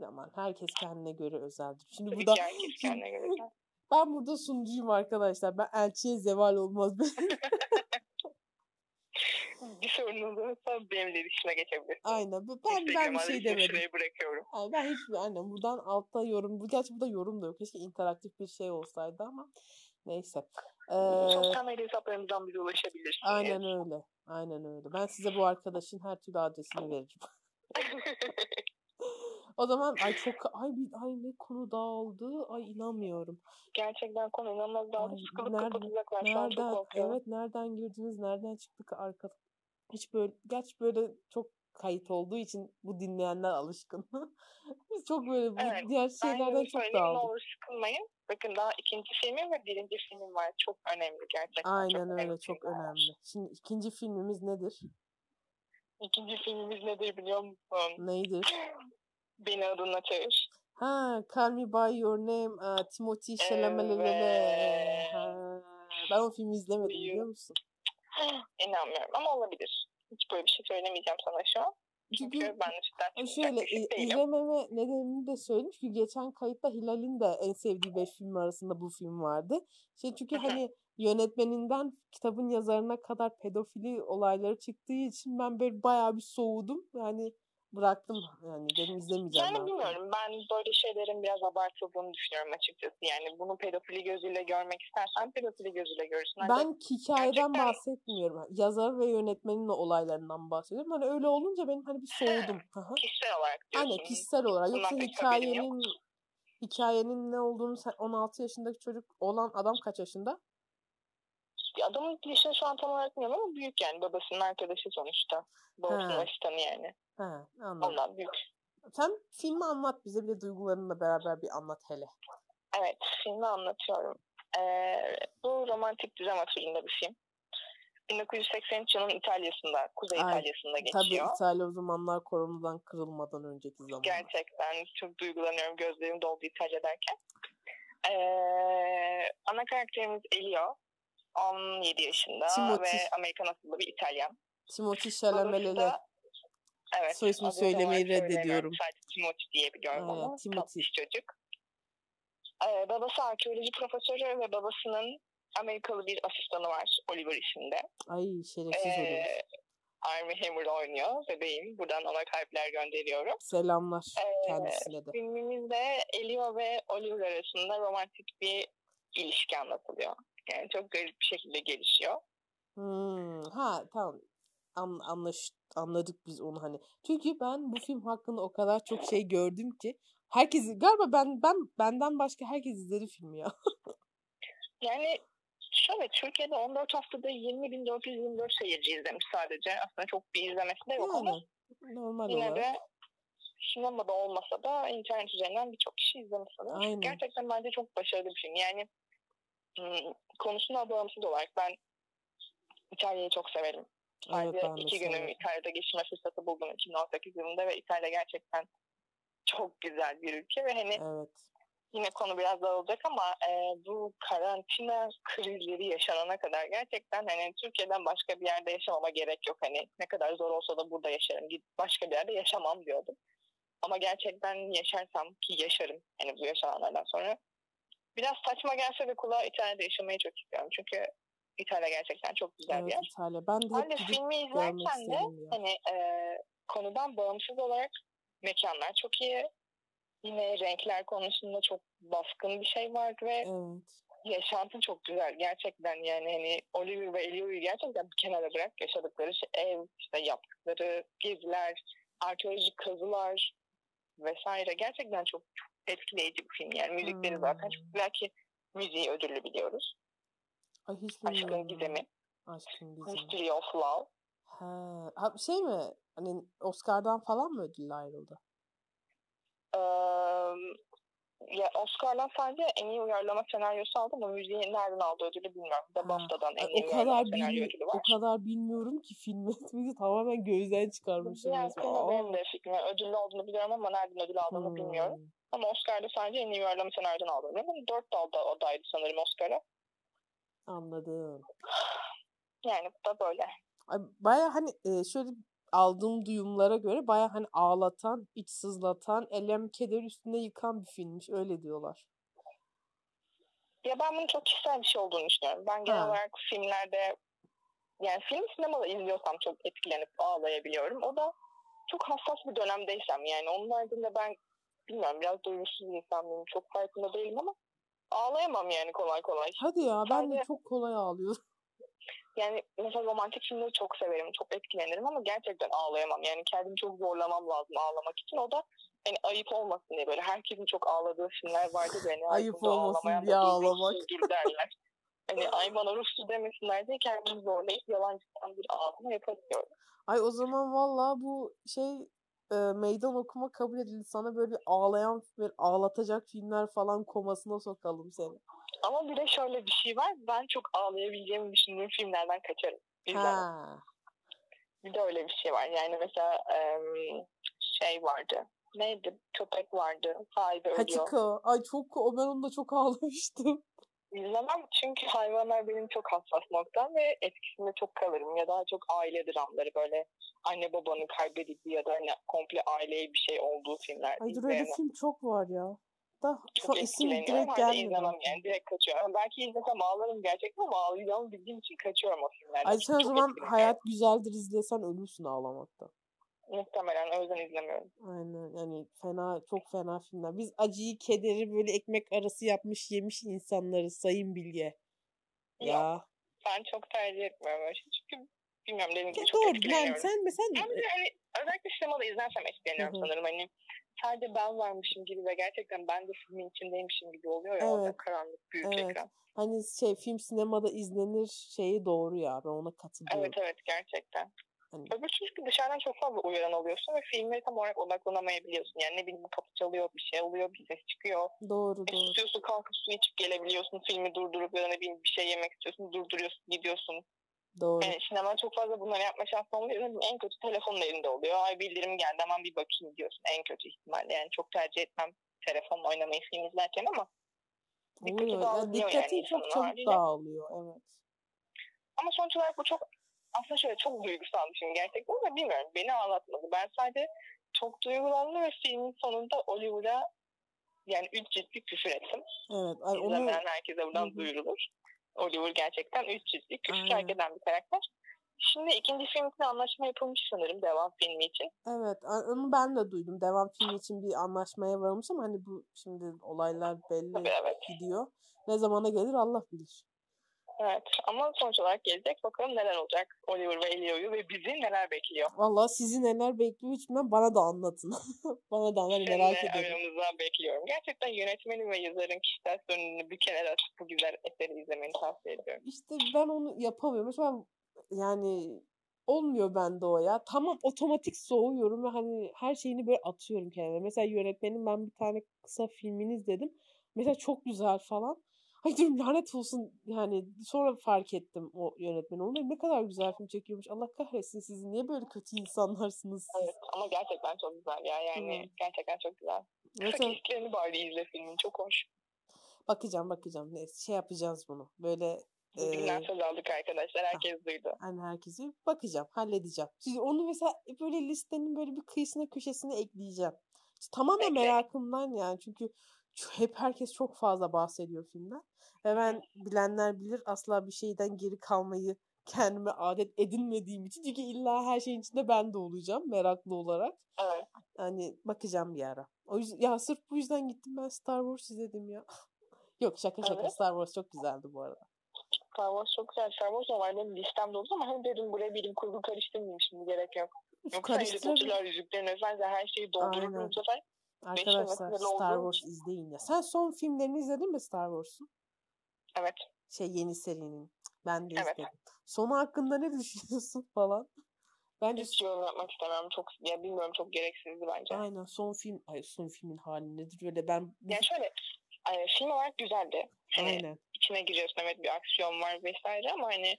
Yani herkes kendine göre özeldir. Şimdi Tabii bu da ki herkes kendine göre özel. Ben burada sunucuyum arkadaşlar. Ben elçiye zeval olmaz. bir sorunuz olursa benimle iletişime geçebilirsiniz. Aynen. Ben ben bir şey demedim. bırakıyorum. Yani ben hiçbir aynen buradan altta yorum. Bu gerçi burada yorum da yok. Keşke interaktif bir şey olsaydı ama neyse. Ee, Sosyal medya hesaplarımızdan bize ulaşabilirsiniz. aynen öyle. Aynen öyle. Ben size bu arkadaşın her türlü adresini veririm. O zaman ay çok ay bir ay ne konu dağıldı. Ay inanmıyorum. Gerçekten konu inanılmaz dağıldı. Sıkılıp nereden- kapatacaklar. Şu an çok Nereden korkuyorum. evet nereden girdiniz? Nereden çıktık arka? Hiç böyle gerçi böyle çok kayıt olduğu için bu dinleyenler alışkın. Biz çok böyle Evet, diğer şeylerden çok söyleyeyim ne dağıldık. olur sıkılmayın. Bakın daha ikinci filmim ve birinci filmim var. Çok önemli gerçekten. çok Aynen önemli öyle çok filmler var. önemli. Şimdi ikinci filmimiz nedir? İkinci filmimiz nedir biliyor musun? Neydir? Beni adına çağır. Ha, Call Me By Your Name, uh, Timothy. Evet. Ha, ben o filmi izlemedim biliyor musun? İnanmıyorum ama olabilir. Hiç böyle bir şey söylemeyeceğim sana şu an. Çünkü Çünkü ben de cidden Şöyle e, izlememe nedenini de söyleyeyim. Çünkü geçen kayıtta Hilal'in de en sevdiği 5 film arasında bu film vardı. Şey çünkü hani yönetmeninden kitabın yazarına kadar pedofili olayları çıktığı için ben böyle bayağı bir soğudum. Yani bıraktım yani dedim izlemeyeceğim Yani ben. bilmiyorum ben böyle şeylerin biraz abartıldığını düşünüyorum açıkçası. Yani bunu pedofili gözüyle görmek istersen pedofili gözüyle görürsün. Ancak Ben hikayeden gerçekten- bahsetmiyorum. Yazar ve yönetmenin olaylarından bahsediyorum. Hani öyle olunca benim hani bir soğudum. Kişisel olarak diyorsun. Aynen kişisel olarak. Bundan Yoksa hikayenin hikayenin ne olduğunu sen 16 yaşındaki çocuk olan adam kaç yaşında? Adamın yaşını şu an tam olarak bilmiyorum ama büyük yani babasının arkadaşı sonuçta. Babasının asistanı yani. Ha, anladım. Ondan büyük. Sen filmi anlat bize bir de duygularınla beraber bir anlat hele. Evet filmi anlatıyorum. Ee, bu romantik drama türünde bir film. 1983 yılının İtalya'sında, Kuzey Ay, İtalya'sında Tabii geçiyor. İtalya o zamanlar koronadan kırılmadan önceki zaman. Gerçekten çok duygulanıyorum gözlerim doldu İtalya derken. Ee, ana karakterimiz Elio. 17 yaşında Timothy. ve Amerikan asıllı bir İtalyan. Timothy Babası Chalamet. da- Evet. Soy ismi adı söylemeyi reddediyorum. Sadece Timothy diyebiliyorum Aynen, ama Timothy. tatlış çocuk. Ee, babası arkeoloji profesörü ve babasının Amerikalı bir asistanı var Oliver isimde. Ay şerefsiz Ee, oluyor. Army Hammer oynuyor bebeğim. Buradan ona kalpler gönderiyorum. Selamlar Ee, kendisine de. Filmimizde Elio ve Oliver arasında romantik bir ilişki anlatılıyor. Yani çok garip bir şekilde gelişiyor. Hmm, ha tamam. An, anlaş, anladık biz onu hani. Çünkü ben bu film hakkında o kadar çok şey gördüm ki herkes galiba ben ben benden başka herkes izledi filmi ya. Yani şöyle Türkiye'de 14 haftada 20.424 seyirci izlemiş sadece. Aslında çok bir izlemesi de yok ama Yani normal yine olarak. de sinemada olmasa da internet üzerinden birçok kişi izlemiş sanırım. Gerçekten bence çok başarılı bir film. Yani konusuna bağımsız olarak ben İtalya'yı çok severim. Evet ben de iki günüm. İtalya'da geçirme fırsatı buldum 2018 yılında ve İtalya gerçekten çok güzel bir ülke ve hani Evet. yine konu biraz dağılacak ama e, bu karantina krizleri yaşanana kadar gerçekten hani Türkiye'den başka bir yerde yaşamama gerek yok. Hani ne kadar zor olsa da burada yaşarım. Başka bir yerde yaşamam diyordum. Ama gerçekten yaşarsam ki yaşarım hani bu yaşananlardan sonra. Biraz saçma gelse de kulağa İtalya'da yaşamayı çok istiyorum. Çünkü İtalya gerçekten çok güzel bir Evet yer. İtalya. Ben de Ben de filmi izlerken de hani e, konudan bağımsız olarak mekanlar çok iyi. Yine renkler konusunda çok baskın bir şey var ve Evet. yaşantı çok güzel. Gerçekten yani hani Oliver ve Elio'yu gerçekten bir kenara bırak yaşadıkları şey, ev, işte yaptıkları geziler, arkeolojik kazılar vesaire. Gerçekten çok etkileyici bir film. Yani müzikleri zaten çok Hmm. güzel ki müziği ödüllü biliyoruz. Ay hiç Aşkın bilmiyorum. Gizemi, Aşkın Gizemi. Mystery of Love. Ha, ha, şey mi? Hani Oscar'dan falan mı ödülle ayrıldı? Ee, ya Oscar'dan sadece en iyi uyarlama senaryosu aldı ama müziği nereden aldı ödülü bilmiyorum. Ha, BAFTA'dan en iyi o uyarlama kadar senaryo ödülü o var. kadar bilmiyorum ki filmi. Çünkü tamamen gözden çıkarmışım. Aa. benim de fikrim. var. Ödüllü olduğunu biliyorum ama nereden ödül aldığını bilmiyorum. Hmm. Ama Oscar'da sadece en iyi uyarlama senaryodan aldığını biliyorum. Dört dalda adaydı sanırım Oscar'a. Anladım. Yani bu da böyle. Ay, baya hani e, şöyle aldığım duyumlara göre baya hani ağlatan, iç sızlatan, elem keder üstünde yıkan bir filmmiş. Öyle diyorlar. Ya ben bunun çok kişisel bir şey olduğunu düşünüyorum. Ben genel ha. olarak filmlerde yani film sinemada izliyorsam çok etkilenip ağlayabiliyorum. O da çok hassas bir dönemdeysem yani onun ardında ben bilmiyorum biraz duygusuz bir insan mıyım çok farkında değilim ama ağlayamam yani kolay kolay. Hadi ya ben Sadece, de çok kolay ağlıyorum. Yani mesela romantik filmleri çok severim, çok etkilenirim ama gerçekten ağlayamam. Yani kendimi çok zorlamam lazım ağlamak için. O da hani ayıp olmasın diye böyle herkesin çok ağladığı filmler vardı beni. ayıp olmasın diye ağlamak. derler. hani ay bana Ruslu demesinler diye kendimi zorlayıp yalancıdan bir ağlama yapabiliyorum. Ay o zaman valla bu şey e, meydan okuma kabul edildi. Sana böyle ağlayan, böyle ağlatacak filmler falan komasına sokalım seni. Ama bir de şöyle bir şey var. Ben çok ağlayabileceğimi düşündüğüm filmlerden kaçarım. Bir de öyle bir şey var. Yani mesela şey vardı. Neydi? Köpek vardı. Sahibi ölüyor. Hachiko. Ay çok o ben onda çok ağlamıştım. İzlemem çünkü hayvanlar benim çok hassas noktam ve etkisinde çok kalırım. Ya daha çok aile dramları böyle anne babanın kaybedildiği ya da hani komple aileye bir şey olduğu filmler. Ay dur öyle film çok var ya. Da çok isim direkt gelmiyor. izlemem yani direkt kaçıyorum. Belki izlesem ağlarım gerçekten ama ağlayacağımı bildiğim için kaçıyorum o filmlerden. Ay sen o zaman Hayat Güzeldir izlesen ölürsün ağlamakta. Muhtemelen o yüzden izlemiyorum. Aynen yani fena çok fena filmler. Biz acıyı kederi böyle ekmek arası yapmış yemiş insanları Sayın Bilge. Ya. ya. Ben çok tercih etmiyorum öyle şey. Çünkü bilmiyorum dediğim gibi çok doğru, etkileniyorum. Yani sen mesela... Hem de hani özellikle sinemada izlersem etkileniyorum Hı-hı. sanırım. Hani sadece ben varmışım gibi ve gerçekten ben de filmin içindeymişim gibi oluyor ya. Evet. karanlık büyük evet. ekran. Hani şey film sinemada izlenir şeyi doğru ya ben ona katılıyorum. Evet evet gerçekten. Öbür çünkü dışarıdan çok fazla uyaran alıyorsun ve filmleri tam olarak odaklanamayabiliyorsun. Yani ne bileyim kapı çalıyor, bir şey oluyor, bir ses çıkıyor. Doğru e, doğru. Susuyorsun kalkıp su içip gelebiliyorsun. Filmi durdurup ya da ne bileyim bir şey yemek istiyorsun, durduruyorsun, gidiyorsun. Doğru. Yani sinema çok fazla bunları yapma şansın oluyor. En kötü telefonun elinde oluyor. Ay bildirim geldi hemen bir bakayım diyorsun. En kötü ihtimalle. Yani çok tercih etmem telefonla oynamayı film izlerken ama dikkati dağılıyor yani çok çabuk dağılıyor. Evet. Ama sonuç olarak bu çok aslında şöyle çok duygusal bir film gerçekten ama bilmiyorum beni ağlatmadı. Ben sadece çok duygulandım ve filmin sonunda Oliver'a yani üç ciddi küfür ettim. Evet. Ay, İzlemeyen onu... herkese buradan Hı-hı. duyurulur. Oliver gerçekten üç ciddi küfür terk eden bir karakter. Şimdi ikinci film için anlaşma yapılmış sanırım devam filmi için. Evet onu ben de duydum. Devam filmi için bir anlaşmaya varılmış ama hani bu şimdi olaylar belli Tabii, evet. gidiyor. Ne zamana gelir Allah bilir. Evet ama sonuç olarak gelecek. Bakalım neler olacak Oliver ve Elio'yu ve bizi neler bekliyor. Valla sizi neler bekliyor hiç bilmem. Bana da anlatın. Bana da anlatın merak ederim. aramızda bekliyorum. Gerçekten yönetmenin ve yazarın kişisel sorununu bir kenara atıp bu güzel eseri izlemeni tavsiye ediyorum. İşte ben onu yapamıyorum. Mesela yani olmuyor bende o ya. Tamam otomatik soğuyorum ve hani her şeyini böyle atıyorum kendime. Mesela yönetmenin ben bir tane kısa filmini izledim. Mesela çok güzel falan. Ay diyorum lanet olsun yani sonra fark ettim o yönetmeni. Onlar ne kadar güzel film çekiyormuş. Allah kahretsin sizi niye böyle kötü insanlarsınız Evet ama gerçekten çok güzel ya yani hmm. gerçekten çok güzel. Kısa kesitlerini bari izle filmin çok hoş. Bakacağım bakacağım. Neyse şey yapacağız bunu. Böyle Bugünden söz aldık arkadaşlar. Herkes ha, duydu. Yani herkesi bakacağım. Halledeceğim. Şimdi onu mesela böyle listenin böyle bir kıyısına köşesine ekleyeceğim. İşte tamamen Ekle. merakımdan yani. Çünkü hep herkes çok fazla bahsediyor filmden. Ve ben bilenler bilir asla bir şeyden geri kalmayı kendime adet edinmediğim için. Çünkü illa her şeyin içinde ben de olacağım meraklı olarak. Evet. Hani bakacağım bir ara. O yüzden ya sırf bu yüzden gittim ben Star Wars izledim ya. Yok şaka şaka evet. Star Wars çok güzeldi bu arada. Star Wars çok güzel. Star Wars benim listemde oldu ama hani dedim buraya bilim kurgu karıştırmayayım şimdi gerek yok. Yoksa Harry Potter'lar, Yüzüklerin Efendisi her şeyi doldururum bu sefer. Arkadaşlar Star Wars izleyin ya. Sen son filmlerini izledin mi Star Wars'un? Evet. Şey yeni serinin. Ben de evet. izledim. Sonu hakkında ne düşünüyorsun falan? Bence hiç yorum yapmak istemem. Çok ya bilmiyorum çok gereksizdi bence. Aynen son film ay son filmin hali nedir öyle ben Yani şöyle yani film olarak güzeldi. Hani Aynen. içine giriyorsun evet bir aksiyon var vesaire ama hani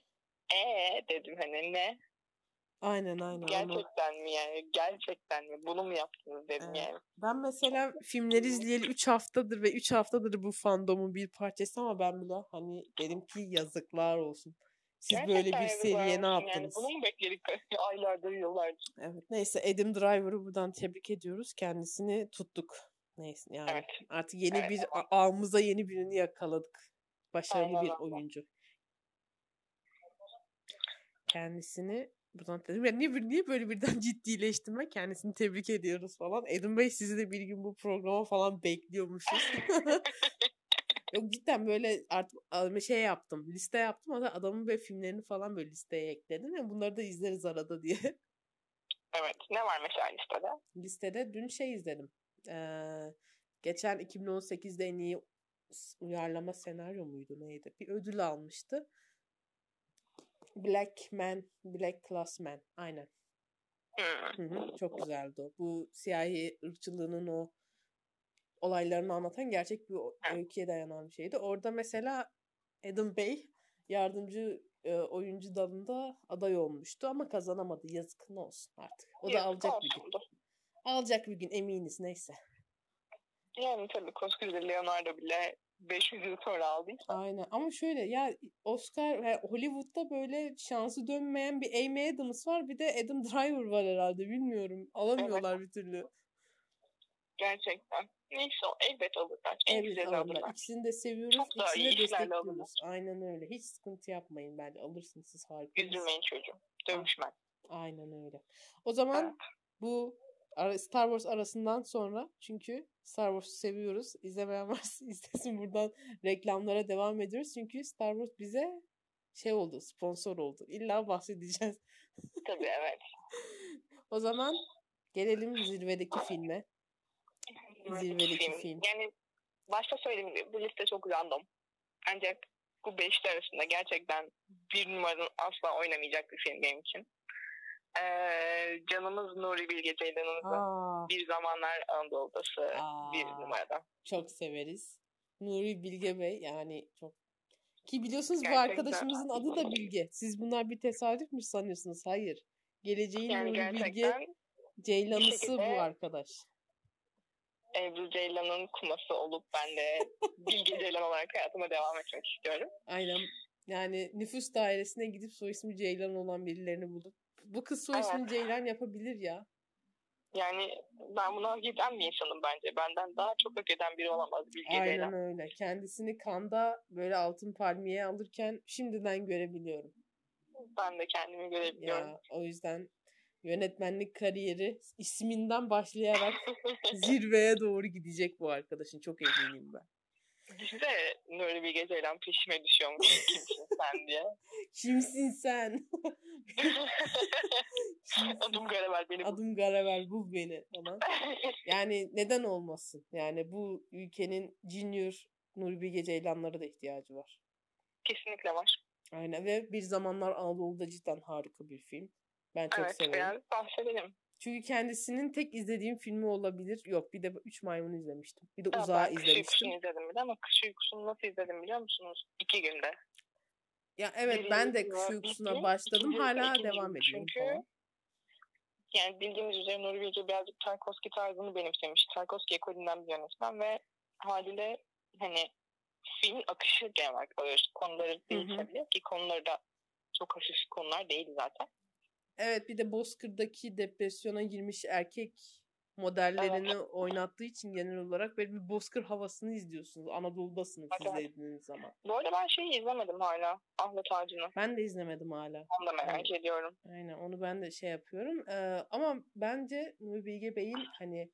ee dedim hani ne? Aynen aynen. Gerçekten onu... mi yani? Gerçekten mi? Bunu mu yaptınız dedim evet. yani. Ben mesela filmleri izleyeli 3 haftadır ve 3 haftadır bu fandomun bir parçası ama ben bile hani dedim ki yazıklar olsun. Siz Gerçekten böyle bir seriye ne yaptınız? Yani bunu mu bekledik aylardır, yıllardır? Evet. Neyse Adam Driver'ı buradan tebrik ediyoruz. Kendisini tuttuk. Neyse yani evet. artık yeni evet. bir ağımıza yeni birini yakaladık. Başarılı Aynen. bir oyuncu. Kendisini buradan dedim ya niye, niye böyle birden ciddileştim ben kendisini tebrik ediyoruz falan. Edin Bey sizi de bir gün bu programa falan bekliyormuşuz. Yok cidden böyle artık şey yaptım. Liste yaptım. Hatta adamın böyle filmlerini falan böyle listeye ekledim. Yani bunları da izleriz arada diye. Evet. Ne var mesela listede? Listede dün şey izledim. Ee, geçen 2018'de en iyi uyarlama senaryo muydu neydi? Bir ödül almıştı. Black Man, Black Class Man. Aynen. Hı hı, çok güzeldi o. Bu siyahi ırkçılığının o olaylarını anlatan gerçek bir öyküye dayanan bir şeydi. Orada mesela Adam Bey yardımcı e, oyuncu dalında aday olmuştu ama kazanamadı. Yazık ne olsun artık. O da Yazık alacak bir gün. Alacak bir gün eminiz neyse. Yani tabii koskoca Leonardo bile 500 yıl sonra aldıysa. Aynen ama şöyle ya Oscar yani Hollywood'da böyle şansı dönmeyen bir Amy Adams var bir de Adam Driver var herhalde bilmiyorum. Alamıyorlar evet. bir türlü. Gerçekten. Neyse elbet alırlar. En evet, güzel alırlar. alırlar. İkisini de seviyoruz. Çok İkisini de destekliyoruz. Aynen öyle. Hiç sıkıntı yapmayın bence. Alırsınız siz harika. Üzülmeyin çocuğum. Dövüşmez. Aynen öyle. O zaman evet. bu Star Wars arasından sonra çünkü Star Wars'u seviyoruz. İzlemeyen varsa izlesin buradan reklamlara devam ediyoruz. Çünkü Star Wars bize şey oldu, sponsor oldu. İlla bahsedeceğiz. Tabii evet. o zaman gelelim zirvedeki filme. Zirvedeki film. film. Yani başta söylediğim gibi bu liste çok random. Ancak bu beşli arasında gerçekten bir numaranın asla oynamayacak bir film benim için. Ee, canımız Nuri Bilge Ceylan'ımızın Bir Zamanlar Anadolu'dası Aa, bir numarada. Çok severiz. Nuri Bilge Bey yani çok ki biliyorsunuz gerçekten. bu arkadaşımızın adı da Bilge. Siz bunlar bir tesadüf mü sanıyorsunuz? Hayır. Geleceğin yani Nuri Bilge Ceylan'ısı bu arkadaş. Ebru Ceylan'ın kuması olup ben de Bilge Ceylan olarak hayatıma devam etmek istiyorum. Aynen. Yani nüfus dairesine gidip soy ismi Ceylan olan birilerini bulup bu kız soy ismini evet. Ceylan yapabilir ya. Yani ben buna hak eden bir insanım bence. Benden daha çok hak eden biri olamaz Bilge Aynen Ceylan. öyle. Kendisini kanda böyle altın palmiye alırken şimdiden görebiliyorum. Ben de kendimi görebiliyorum. Ya, o yüzden yönetmenlik kariyeri isminden başlayarak zirveye doğru gidecek bu arkadaşın. Çok eminim ben. De Nuri Bilge Ceylan peşime düşüyormuş. Kimsin sen diye. Kimsin sen? Adım Garavel benim. Adım Garavel bul beni falan. Yani neden olmasın? Yani bu ülkenin junior Nuri Bilge Ceylanlara da ihtiyacı var. Kesinlikle var. Aynen ve bir zamanlar Anadolu'da cidden harika bir film. Ben çok evet, severim. Evet bahsedelim. Çünkü kendisinin tek izlediğim filmi olabilir. Yok bir de Üç Maymun izlemiştim. Bir de ya Uzağı izlemiştim. Kış Uykusu'nu izledim bir de ama Kış Uykusu'nu nasıl izledim biliyor musunuz? İki günde. Ya evet Birinci ben de Kış Uykusu'na bitti. başladım. İkinci, Hala ikinci, devam ediyorum çünkü, falan. Yani bildiğimiz üzere Nuri Bilge birazcık Tarkovski tarzını benimsemiş. Tarkovski ekolünden bir yönetmen ve haliyle hani film akışı genel olarak. Konuları değilse bile ki konuları da çok hafif konular değil zaten. Evet bir de Bozkır'daki depresyona girmiş erkek modellerini evet. oynattığı için genel olarak böyle bir Bozkır havasını izliyorsunuz. Anadolu'dasınız evet. izlediğiniz zaman. Bu arada ben şeyi izlemedim hala. Ahmet Ağacı'nı. Ben de izlemedim hala. Onu da merak evet. ediyorum. Aynen onu ben de şey yapıyorum. Ee, ama bence Nuri Bilge Bey'in hani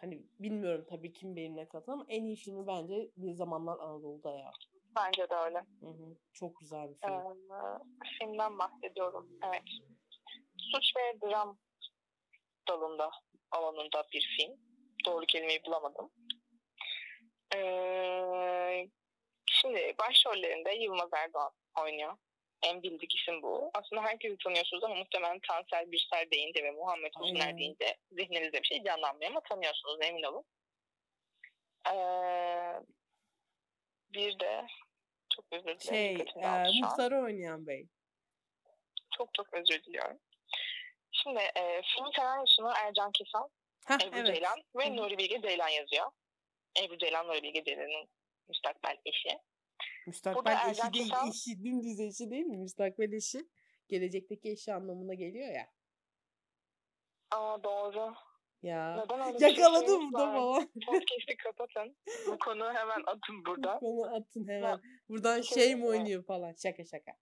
hani bilmiyorum tabii kim benimle katılır ama en iyi filmi bence Bir Zamanlar Anadolu'da ya. Bence de öyle. Hı hı. Çok güzel bir film. Ee, filmden bahsediyorum. Evet suç ve dram dalında alanında bir film. Doğru kelimeyi bulamadım. Ee, şimdi başrollerinde Yılmaz Erdoğan oynuyor. En bildik isim bu. Aslında herkesi tanıyorsunuz ama muhtemelen Tansel Birsel deyince ve Muhammed Hüsner deyince zihninizde bir şey canlanmıyor ama tanıyorsunuz emin olun. Ee, bir de çok özür dilerim. Şey, e, muhtarı oynayan bey. Çok çok özür diliyorum. Şimdi e, film senaryosunu Ercan Kesal, Heh, Ebru evet. Ceylan ve Hı. Nuri Bilge Ceylan yazıyor. Ebru Ceylan Nuri Bilge Ceylan'ın müstakbel eşi. Müstakbel eşi değil, eşi, dümdüz eşi değil mi? Müstakbel eşi gelecekteki eşi anlamına geliyor ya. Aa doğru. Ya Neden yakaladım şey da baba. Podcast'i kapatın. Bu konu hemen atın burada. Bu konu atın hemen. Buradan şey mi oynuyor falan. Şaka şaka.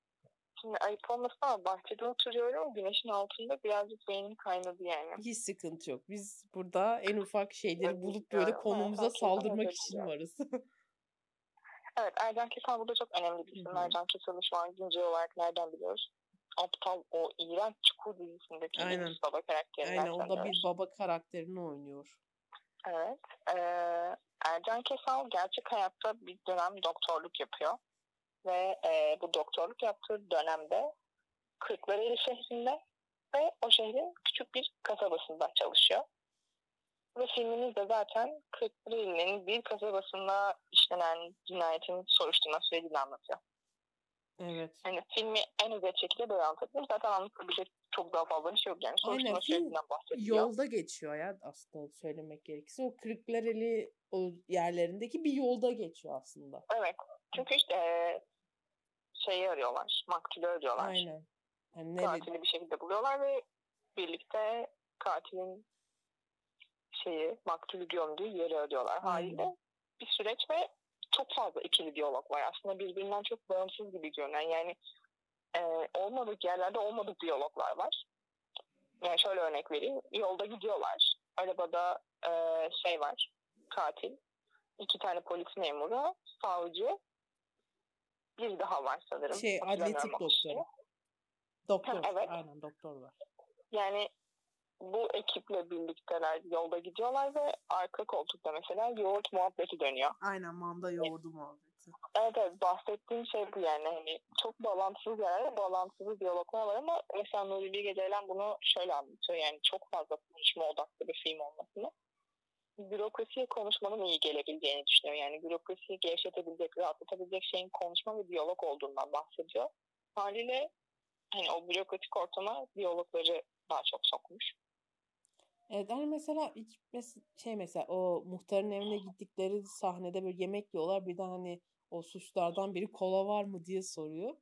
Şimdi ayıp olmasın ama bahçede oturuyorum. Güneşin altında birazcık beynim kaynadı yani. Hiç sıkıntı yok. Biz burada en ufak şeyleri bulup böyle konumuza saldırmak için varız. evet Ercan Kesal burada çok önemli bir isim. Ercan Kesal'ı şu an güncel olarak nereden biliyoruz? Aptal o iğrenç Çukur dizisindeki Aynen. baba karakterinden Aynen o da bir baba karakterini oynuyor. Evet. Ee, Ercan Kesal gerçek hayatta bir dönem doktorluk yapıyor ve e, bu doktorluk yaptığı dönemde Kırklareli şehrinde ve o şehrin küçük bir kasabasında çalışıyor. Ve filmimiz de zaten Kırklareli'nin bir kasabasında işlenen cinayetin soruşturma sürecini anlatıyor. Evet. Yani filmi en özet şekilde böyle anlatabilirim. Zaten anlatabilecek çok daha fazla bir şey yok. Yani soruşturma Aynen, sürecinden bahsediyor. Yolda geçiyor ya aslında söylemek gerekirse. O Kırklareli o yerlerindeki bir yolda geçiyor aslında. Evet. Çünkü işte şeyi arıyorlar. Maktulü arıyorlar. Aynen. Yani Katili bir şekilde buluyorlar ve birlikte katilin şeyi maktulü gömdüğü yeri arıyorlar. Haliyle bir süreç ve çok fazla ikili diyalog var. Aslında birbirinden çok bağımsız gibi görünen yani e, olmadık yerlerde olmadık diyaloglar var. Yani şöyle örnek vereyim. Yolda gidiyorlar. Arabada e, şey var. Katil. iki tane polis memuru, savcı bir daha var sanırım. Şey atletik doktoru. Doktor. Ha, evet. Aynen doktor var. Yani bu ekiple birlikteler yolda gidiyorlar ve arka koltukta mesela yoğurt muhabbeti dönüyor. Aynen manda yoğurdu muhabbeti. Evet evet bahsettiğim şey bu yani hani çok bağlantısız yerlerde bağlantısız diyaloglar var ama mesela Nuri Bilge Ceylan bunu şöyle anlatıyor yani çok fazla konuşma odaklı bir film olmasını bürokrasiye konuşmanın iyi gelebileceğini düşünüyorum. Yani bürokrasiyi gevşetebilecek, rahatlatabilecek şeyin konuşma ve diyalog olduğundan bahsediyor. Haliyle hani o bürokratik ortama diyalogları daha çok sokmuş. Evet hani mesela hiç mes- şey mesela o muhtarın evine gittikleri sahnede böyle yemek yiyorlar birden hani o suçlardan biri kola var mı diye soruyor.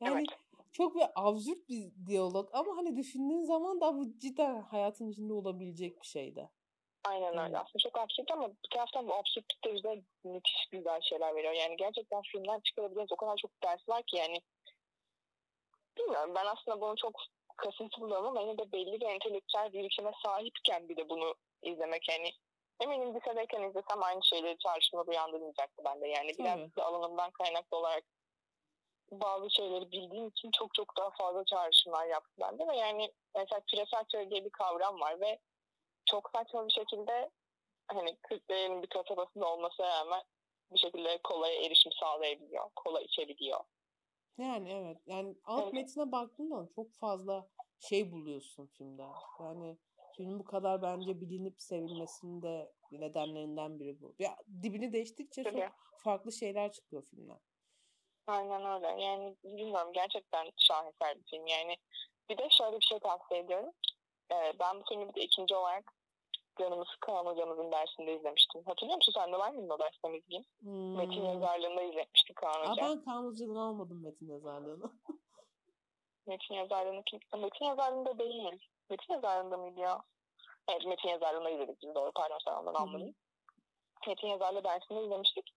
Yani evet. çok bir absürt bir diyalog ama hani düşündüğün zaman da bu cidden hayatın içinde olabilecek bir şeydi. Aynen öyle. Aslında çok absürt ama bir taraftan bu absürtlük de bize müthiş güzel şeyler veriyor. Yani gerçekten filmden çıkarabileceğimiz o kadar çok ders var ki yani bilmiyorum ben aslında bunu çok kasıntı buluyorum ama yine de belli bir entelektüel birikime sahipken bir de bunu izlemek yani eminim lisedeyken izlesem aynı şeyleri çağrışımda uyandırmayacaktı bende. Yani biraz evet. da alanımdan kaynaklı olarak bazı şeyleri bildiğim için çok çok daha fazla çağrışımlar yaptı bende ve yani mesela küresel teori diye bir kavram var ve çok saçma bir şekilde hani Kırklareli'nin bir kasabasında olmasına rağmen bir şekilde kolaya erişim sağlayabiliyor. Kola içebiliyor. Yani evet. Yani alt evet. metine baktığında çok fazla şey buluyorsun filmde. Yani film bu kadar bence bilinip sevilmesinin de nedenlerinden biri bu. Ya dibini değiştikçe Tabii. çok farklı şeyler çıkıyor filmden. Aynen öyle. Yani bilmiyorum gerçekten şaheser bir film. Yani bir de şöyle bir şey tavsiye ediyorum. Ee, ben bu filmi bir de ikinci olarak canımı sıkan hocamızın dersinde izlemiştim. Hatırlıyor musun? Sen de var mıydın o derste Mizgin? Hmm. Metin yazarlığında izlemiştik Kaan Hoca. Aa, ben Kaan Hoca'dan almadım metin yazarlığını. metin yazarlığını kim? Metin yazarlığında değil. Metin yazarlığında mıydı ya? Evet metin yazarlığında izledik biz doğru. Pardon sen ondan almadın. Metin yazarlığı dersinde izlemiştik.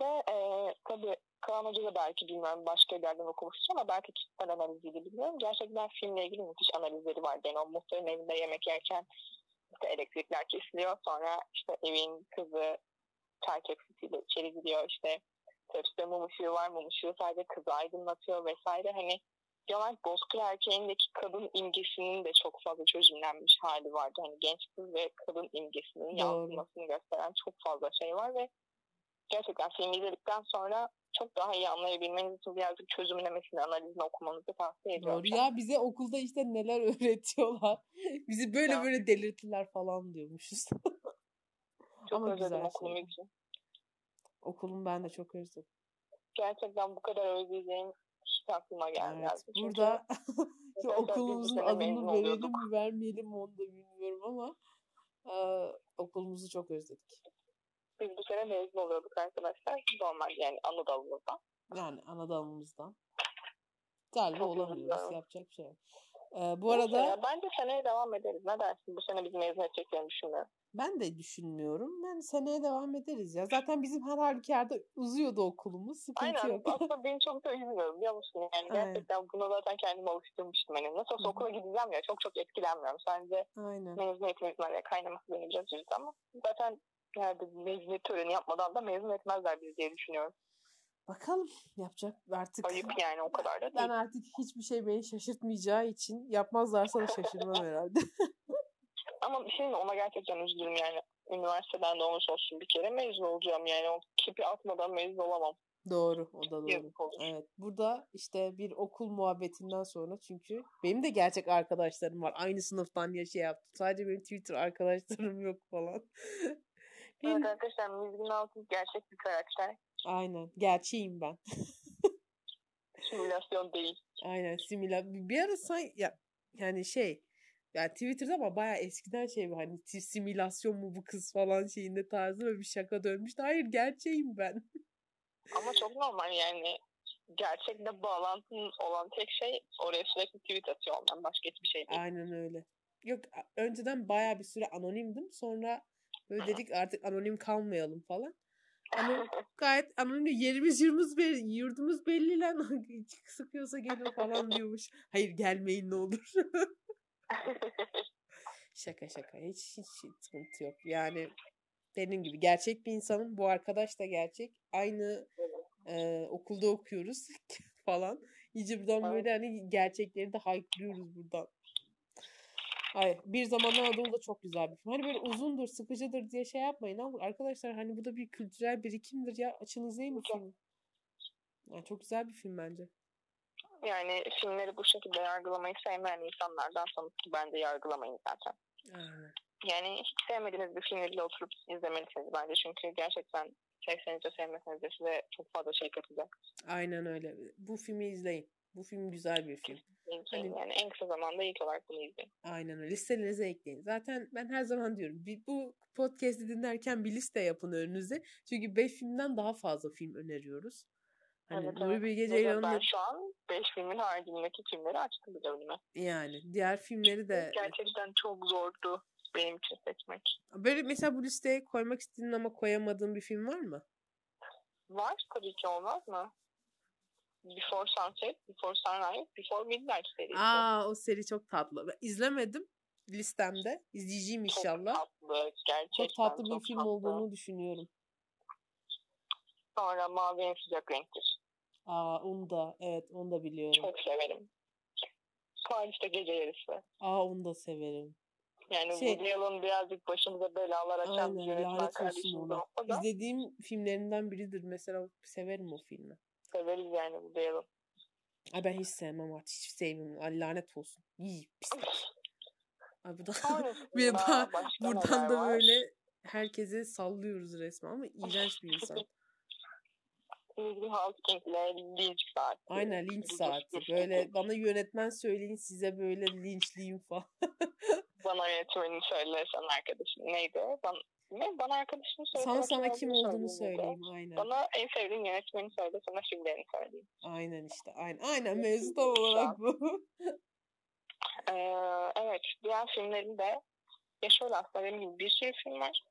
Ve e, tabii Kaan Hoca da belki bilmiyorum başka yerlerden okumuştur ama belki kişisel analiziydi bilmiyorum. Gerçekten filmle ilgili müthiş analizleri vardı. Yani o muhtarın evinde yemek yerken işte elektrikler kesiliyor. Sonra işte evin kızı çay tepsisiyle içeri gidiyor. İşte tepside mum ışığı var. Mum ışığı sadece kızı aydınlatıyor vesaire. Hani genel bozkır erkeğindeki kadın imgesinin de çok fazla çözümlenmiş hali vardı. Hani genç kız ve kadın imgesinin yansımasını gösteren çok fazla şey var ve gerçekten film izledikten sonra çok daha iyi anlayabilmeniz için birazcık çözümlemesini, analizini okumanızı tavsiye ediyorum. Doğru ya bize okulda işte neler öğretiyorlar. Bizi böyle ya. böyle delirtiler falan diyormuşuz. çok Ama özledim okulumu şey. için. Okulum ben de çok özledim. Gerçekten bu kadar özleyeceğim hiç aklıma gelmedi. Evet, burada okulumuzun adını verelim mi vermeyelim mi onu da bilmiyorum ama e, okulumuzu çok özledik. Biz bu sene mezun oluyorduk arkadaşlar. Normal yani Anadolu'da. Yani Anadolu'muzdan. Galiba Çok olamıyoruz. üzülüyorum. Yapacak bir şey yok. Ee, bu arada ya, bence seneye devam ederiz. Ne dersin? Bu sene bizi mezun edeceklerini düşünmüyorum. ben de düşünmüyorum. Yani seneye devam ederiz ya. Zaten bizim her halükarda uzuyordu okulumuz. Sıkıntı Aynen. yok. Aslında beni çok da üzmüyor biliyor musun? Yani Aynen. gerçekten buna zaten kendimi alıştırmıştım. Hani nasıl olsa okula gideceğim ya çok çok etkilenmiyorum. Sadece Aynen. mezuniyetimizin araya kaynaması üzdü ama zaten yani mezuniyet töreni yapmadan da mezun etmezler bizi diye düşünüyorum. Bakalım yapacak artık. Ayıp yani o kadar da Ben değil. artık hiçbir şey beni şaşırtmayacağı için yapmazlarsa da şaşırmam herhalde. Ama bir şey mi ona gerçekten üzülürüm yani. Üniversiteden de olmuş olsun bir kere mezun olacağım yani. O kipi atmadan mezun olamam. Doğru, o da doğru. Evet, burada işte bir okul muhabbetinden sonra çünkü benim de gerçek arkadaşlarım var. Aynı sınıftan ya şey yaptım. Sadece benim Twitter arkadaşlarım yok falan. Evet Benim, arkadaşlar Mizgin Altın gerçek bir karakter. aynen, gerçeğim ben. Simülasyon değil. Aynen, simüla. Bir ara say ya yani şey yani Twitter'da ama bayağı eskiden şey var hani simülasyon mu bu kız falan şeyinde tarzı ve bir şaka dönmüştü. Hayır, gerçeğim ben. Ama çok normal yani. Gerçekle bağlantın olan tek şey oraya sürekli tweet atıyor olman. Başka hiçbir şey değil. Aynen öyle. Yok önceden bayağı bir süre anonimdim. Sonra böyle dedik artık anonim kalmayalım falan. Ama gayet anonim yerimiz yurdumuz belli, yurdumuz belli lan. Sıkıyorsa gelin falan diyormuş. Hayır gelmeyin ne olur. şaka şaka. Hiç, hiç sıkıntı yok. Yani dediğim gibi gerçek bir insanım. Bu arkadaş da gerçek. Aynı e, okulda okuyoruz falan. İyice buradan böyle hani gerçekleri de haykırıyoruz buradan. Ay, bir zamanlar Anadolu da çok güzel bir film. Hani böyle uzundur, sıkıcıdır diye şey yapmayın ama arkadaşlar hani bu da bir kültürel birikimdir ya. Açın izleyin bu filmi. Yani çok güzel bir film bence. yani filmleri bu şekilde yargılamayı sevmeyen insanlardansanız ki bence yargılamayın zaten. Aynen. Yani hiç sevmediğiniz bir filmi bile oturup izlemelisiniz bence. Çünkü gerçekten sevseniz de sevmeseniz de size çok fazla şey katacak. Aynen öyle. Bu filmi izleyin. Bu film güzel bir film. Hani- Yani en kısa zamanda ilk olarak bunu izleyin. Aynen öyle. Listelerinize ekleyin. Zaten ben her zaman diyorum. Bir, bu podcast'i dinlerken bir liste yapın önünüze. Çünkü 5 filmden daha fazla film öneriyoruz. Hani Evet, Nuri evet. Bilge Ceylan'ın ben şu an 5 filmin haricindeki filmleri açtım bile önüme. yani diğer filmleri de Gerçekten çok zordu benim için seçmek. böyle mesela bu listeye koymak istediğin ama koyamadığın bir film var mı? Var tabii ki olmaz mı? Before Sunset, Before Sunrise, Before Midnight serisi. Aa o seri çok tatlı. Ben izlemedim listemde. İzleyeceğim çok inşallah. tatlı. Gerçekten Çok tatlı bir çok film tatlı. olduğunu düşünüyorum. Sonra Mavi en sıcak renktir. Aa onu da evet onu da biliyorum. Çok severim. Paris'te gece yarısı. Aa onu da severim. Yani Şey- Woody Allen birazcık başımıza belalar açan bir Aynen yönetmen lanet olsun kardeşimiz olsa da İzlediğim filmlerinden biridir. Mesela severim o filmi. Severiz yani Woody Allen. Ay ben hiç sevmem artık. Hiç sevmiyorum. Ay lanet olsun. İyi pislik. Ay bu da bir daha buradan da var? böyle herkese sallıyoruz resmen ama iğrenç bir insan. William Hawkins'le linç saati. Aynen linç saati. Böyle bana yönetmen söyleyin size böyle linçliyim falan. Bana yönetmenini söyle sen arkadaşın. Neydi? Bana, ne? Bana arkadaşını söyle. Sana sana kim olduğunu söyleyeyim dedi. Aynen. Bana en sevdiğin yönetmeni söyle. Sana filmlerini söyleyeyim. Aynen işte. Aynen. Aynen mevzu tam olarak bu. Ee, evet. Diğer filmlerin de ya şöyle aslında benim gibi bir sürü film var.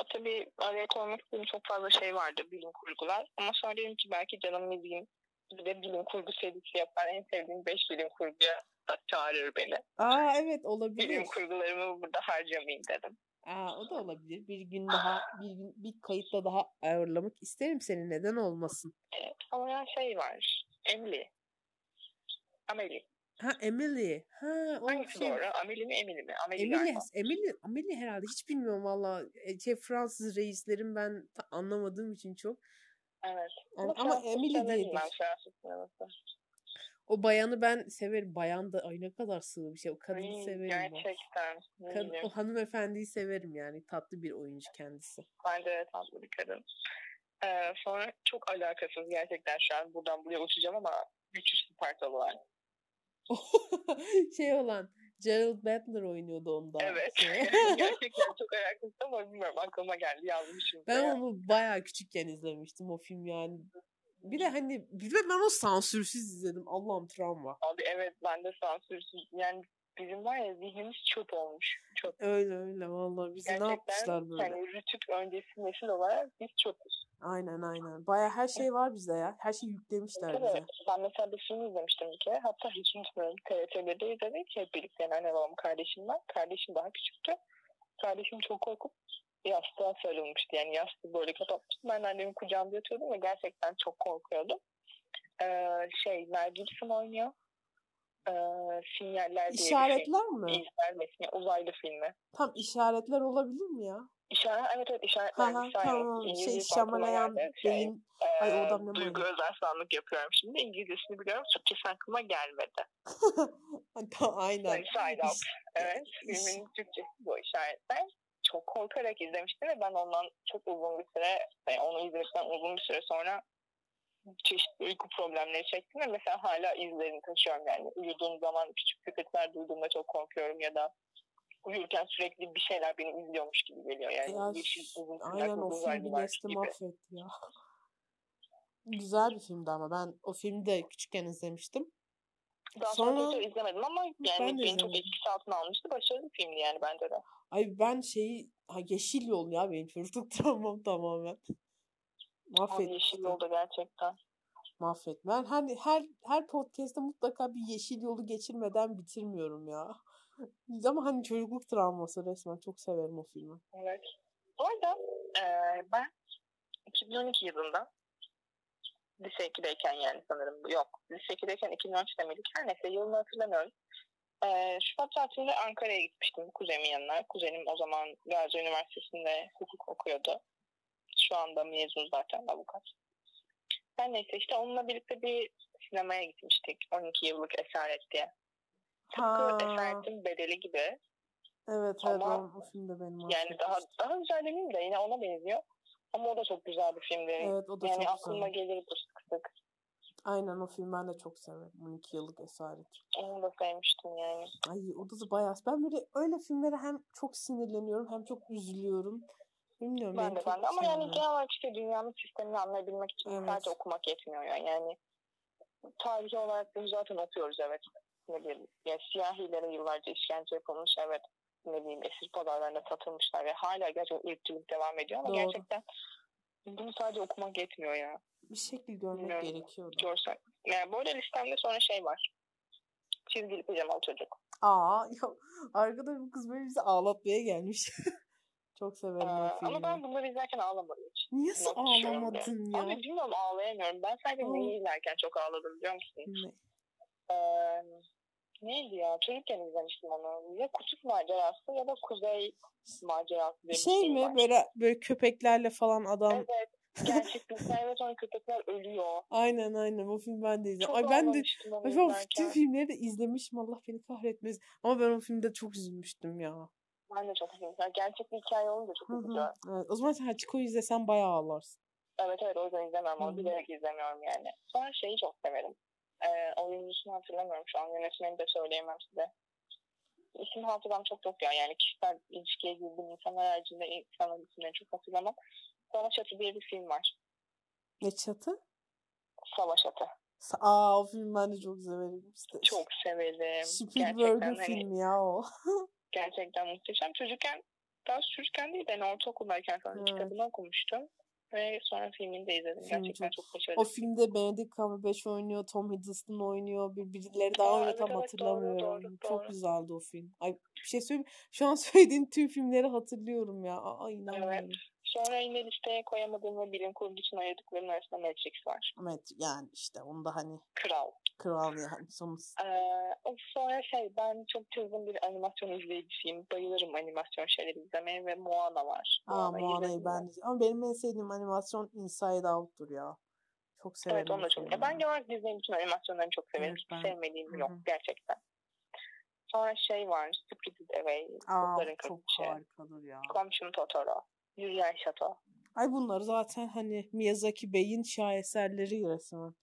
E, tabii araya koymak istediğim çok fazla şey vardı bilim kurgular. Ama sonra dedim ki belki canım izleyeyim. Bir de bilim kurgu serisi yapar. En sevdiğim 5 bilim kurguya çağırır beni. Aa evet olabilir. Bilim kurgularımı burada harcamayayım dedim. Aa o da olabilir. Bir gün daha bir gün bir kayıtla daha ağırlamak isterim seni. Neden olmasın? Evet. Ama ya şey var. Emily. Amelie. Ha Emily. Ha o Hangisi şey. doğru? Amelie mi Emily mi? Amelie Emily, galiba. Emily, Emily herhalde hiç bilmiyorum valla. E, Şey, Fransız reislerin ben anlamadığım için çok. Evet. Ama, Fransız ama Emily diyedir. Ben Fransız. O bayanı ben severim. Bayan da ay ne kadar sığ bir şey. O kadını Ay, severim. Gerçekten. Kad- bileyim. o hanımefendiyi severim yani. Tatlı bir oyuncu kendisi. Bence de tatlı bir kadın. Ee, sonra çok alakasız gerçekten şu an buradan buraya uçacağım ama müthiş Spartalı var. şey olan Gerald Butler oynuyordu onda. Evet. Şey. gerçekten çok alakasız ama bilmiyorum aklıma geldi yazmışım. ben onu bayağı küçükken izlemiştim o film yani. Bir de hani bir de ben o sansürsüz izledim. Allah'ım travma. Abi evet ben de sansürsüz. Yani bizim var ya zihnimiz çöp olmuş. Çöp. Öyle öyle vallahi bizi ne yapmışlar böyle. Yani rütük öncesi nesil olarak biz çöpüz. Aynen aynen. Baya her şey var bize ya. Her şeyi yüklemişler Tabii, bize. Ben mesela bir film izlemiştim bir kere. Hatta hiç unutmuyorum. TRT'de izledik. Hep birlikte anne babam kardeşim var. Kardeşim daha küçüktü. Kardeşim çok korkup yastığa sarılmıştı. Yani yastığı böyle kapatmıştı. Ben annemin kucağında yatıyordum ve gerçekten çok korkuyordum. Ee, şey Mel Gibson oynuyor. Ee, Sinyaller diye İşaretler film. mi? İzler Uzaylı filmi. Tam işaretler olabilir mi ya? İşaret, evet evet işaretler. Ha, tamam. Şey şamalayan. Şey, beyin. e, Ay, adam ne Duygu sandık yapıyorum şimdi. İngilizcesini biliyorum. Türkçesi aklıma gelmedi. Aynen. İş- Evet. iş- Filmin Türkçesi bu işaretler. Çok korkarak izlemiştim ve ben ondan çok uzun bir süre, yani onu izledikten uzun bir süre sonra çeşitli uyku problemleri çektim ve mesela hala izlerini taşıyorum yani. Uyuduğum zaman küçük köpekler duyduğumda çok korkuyorum ya da uyurken sürekli bir şeyler beni izliyormuş gibi geliyor. Yani Ya, yeşil uzun aynen o film uzaylılar Nesli gibi. mahvetti ya. Güzel bir filmdi ama ben o filmi de küçükken izlemiştim. Daha sonra, Sonra- izlemedim ama yani Ben beni çok etkisi altına almıştı. Başarılı bir filmdi yani bence de. Ay ben şeyi ha, Yeşil Yol ya benim çocukluk travmam tamamen. Abi Mahvetti. Yeşil Yolda gerçekten. Mahvet. Ben her her her podcast'te mutlaka bir yeşil yolu geçirmeden bitirmiyorum ya. Ama hani çocukluk travması resmen çok severim o filmi. Evet. Bu arada eee, ben 2012 yılında lise 2'deyken yani sanırım bu yok. Lise 2'deyken 2013'te miydik? Her neyse yılını hatırlamıyorum. Eee Şubat tatilinde Ankara'ya gitmiştim kuzenimin yanına. Kuzenim o zaman Gazi Üniversitesi'nde hukuk okuyordu. Şu anda mezun zaten avukat. Ben neyse işte onunla birlikte bir sinemaya gitmiştik. 12 yıllık Esaret diye. Tıpkı Ha. Esaret'in bedeli gibi Evet evet Ama o film de benim yani daha daha güzel demeyeyim de yine ona benziyor. Ama o da çok güzel bir filmdi. Evet o da yani çok aklıma güzel. gelir bu sık sık. Aynen o film ben de çok severim. 12 yıllık esaret. Onu da sevmiştim yani. Ay o da bayağı. Ben böyle öyle filmlere hem çok sinirleniyorum hem çok üzülüyorum. Bilmiyorum Ben de ben de ama yani genel olarak işte dünyanın sistemini anlayabilmek için Evet. sadece okumak yetmiyor yani. Yani tarihi olarak bunu zaten okuyoruz evet. Ne bileyim yani siyahilere yıllarca işkence yapılmış evet. Ne bileyim esir pazarlarında satılmışlar ve hala gerçekten ırkçılık devam ediyor ama Doğru. gerçekten bunu sadece okumak yetmiyor ya. Bir şekil görmek Bilmiyorum. gerekiyor. Görsel. Yani böyle listemde sonra şey var. Çizgili pijamalı çocuk. Aa ya, arkada bir kız böyle bizi ağlatmaya gelmiş. çok severim Ee, o filmi. ama ben bunları izlerken ağlamadım hiç. Düşüyorum ağlamadın ya? Abi bilmiyorum ağlayamıyorum. Ben sadece Aa. neyi izlerken çok ağladım biliyor musun? Ne? Ee, neydi ya? Çocukken izlemiştim onu. Ya Kutup Macerası ya da Kuzey Macerası diye bir Şey mi var. böyle böyle köpeklerle falan adam Evet. Gerçekten evet onun köpekler ölüyor. aynen aynen o film ben de izledim. Çok Ay ben de ben o bütün filmleri de izlemişim Allah beni kahretmesin. Ama ben o filmde çok üzülmüştüm ya. Ben de çok. Yani gerçek bir hikaye olunca çok üzücü. Evet, o zaman sen Hachiko'yu izlesen bayağı ağlarsın. Evet evet o yüzden. Hı Onu bilerek izlemiyorum yani. Sonra şeyi çok severim. Ee, oyuncusunu hatırlamıyorum şu an. Yönetmeni de söyleyemem size. İsim hafızam çok yok ya. Yani kişisel ilişkiye girdiğim insanlar haricinde insanların isimlerini çok hatırlamam. Savaş Atı diye bir film var. Ne çatı? Savaş Atı. Aa o film ben de çok severim. İşte Çok severim. Spielberg'in Gerçekten hani filmi ya o. gerçekten muhteşem. Çocukken daha çocukken değil de ben ortaokuldayken falan Evet. kitabını okumuştum. Ve sonra filmini de izledim. Film Gerçekten çok- çok, başarılı. O filmde Benedict Cumberbatch oynuyor, Tom Hiddleston oynuyor, bir birileri daha Aa, oynuyor evet, tam evet, hatırlamıyorum. doğru, doğru, Çok doğru. güzeldi o film. Ay bir şey söyleyeyim. Şu an söylediğin tüm filmleri hatırlıyorum ya. Aa inanmıyorum. Sonra yine listeye koyamadığım ve bilim kurgu için ayırdıklarım arasında Matrix var. Evet yani işte onu da hani Kral. kral yani sonuç. Ee, sonra şey ben çok çılgın bir animasyon izleyicisiyim. Bayılırım animasyon şeyleri izlemeye ve Moana var. Aa Moana'yı ben de- Ama benim en sevdiğim animasyon Inside Out'tur ya. Çok severim. Evet onu da çok. filmi. Ya ben genel olarak Disney'in bütün animasyonlarını çok severim. Evet, ben- sevmediğim Hı yok gerçekten. Sonra şey var. Spirited Away. Aa çok harikadır ya. Komşum Totoro. Yürüyen Şato. Ay bunlar zaten hani Miyazaki Bey'in şaheserleri resmen.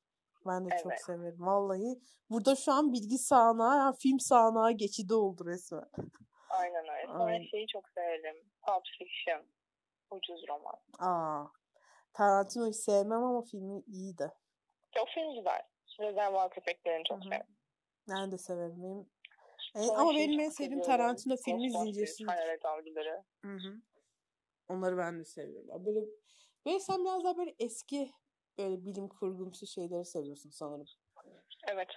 Ben de çok Evet. severim. Vallahi burada şu an bilgi sahnağı, yani film sahnağı geçidi oldu resmen. Aynen öyle. Sonra Aynen. şeyi çok severim. Pulp Fiction. Ucuz roman. Aa. Tarantino'yu sevmem ama filmi iyi de. O film güzel. Rezervuar Köpeklerini çok Hı hı. severim. Ben de severim. Benim en, Sonra ama şeyi benim en çok sevdiğim. Tarantino filmi Zincirsiz. Hayalet Avcıları. Hı hı. Onları ben de seviyorum. Böyle, böyle sen biraz daha böyle eski böyle bilim kurgumsu şeyleri seviyorsun sanırım. Evet.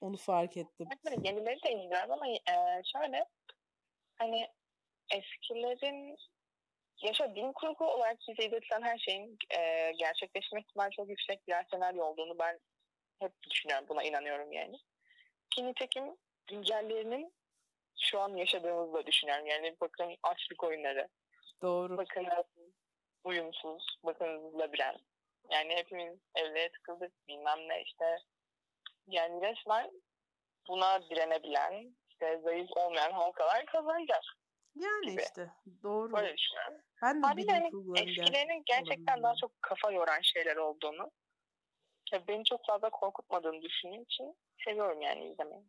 Onu fark ettim. Evet, yenileri de izliyorum ama e, şöyle hani eskilerin ya şöyle bilim kurgu olarak bize izletilen her şeyin e, gerçekleşme ihtimali çok yüksek birer senaryo olduğunu ben hep düşünüyorum. Buna inanıyorum yani. Ki nitekim güncellerinin şu an yaşadığımızı da düşünüyorum. Yani bakın açlık oyunları, Doğru. bakın uyumsuz, bakın labirent. Yani hepimiz evlere tıkıldık bilmem ne işte. Yani resmen buna direnebilen, işte zayıf olmayan halkalar kazanacak. Yani gibi. işte doğru. Böyle düşünüyorum. Ben de Haliyle hani eskilerinin gerçekten daha çok kafa yoran şeyler olduğunu ve beni çok fazla korkutmadığını düşündüğüm için seviyorum yani izlemeyi.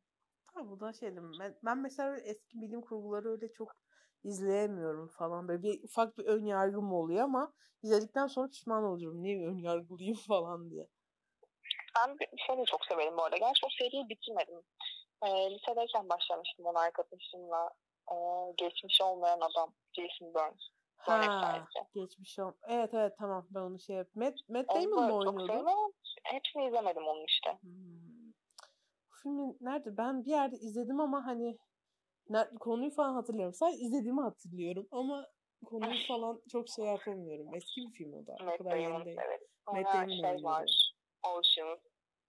Ha, bu da şeydim. Ben, ben mesela öyle eski bilim kurguları öyle çok izleyemiyorum falan. Böyle bir ufak bir ön yargım oluyor ama izledikten sonra pişman oluyorum. Niye ön yargılıyım falan diye. Ben de çok severim bu arada. Gerçi o seriyi bitirmedim. Ee, lisedeyken başlamıştım onu arkadaşımla. Ee, geçmiş olmayan adam. Jason Burns. Burn Ha, geçmiş ol. Evet evet tamam ben onu şey yap. Matt, Matt Damon da mu oynuyordu? hepsini izlemedim onun işte. Hmm. Bu filmi nerede? Ben bir yerde izledim ama hani konuyu falan hatırlıyorum. Sadece izlediğimi hatırlıyorum ama konuyu falan çok şey yapamıyorum. Eski bir film o da. Matt kadar yeni Damon'u değil. severim. Matt Damon şey var. Ocean.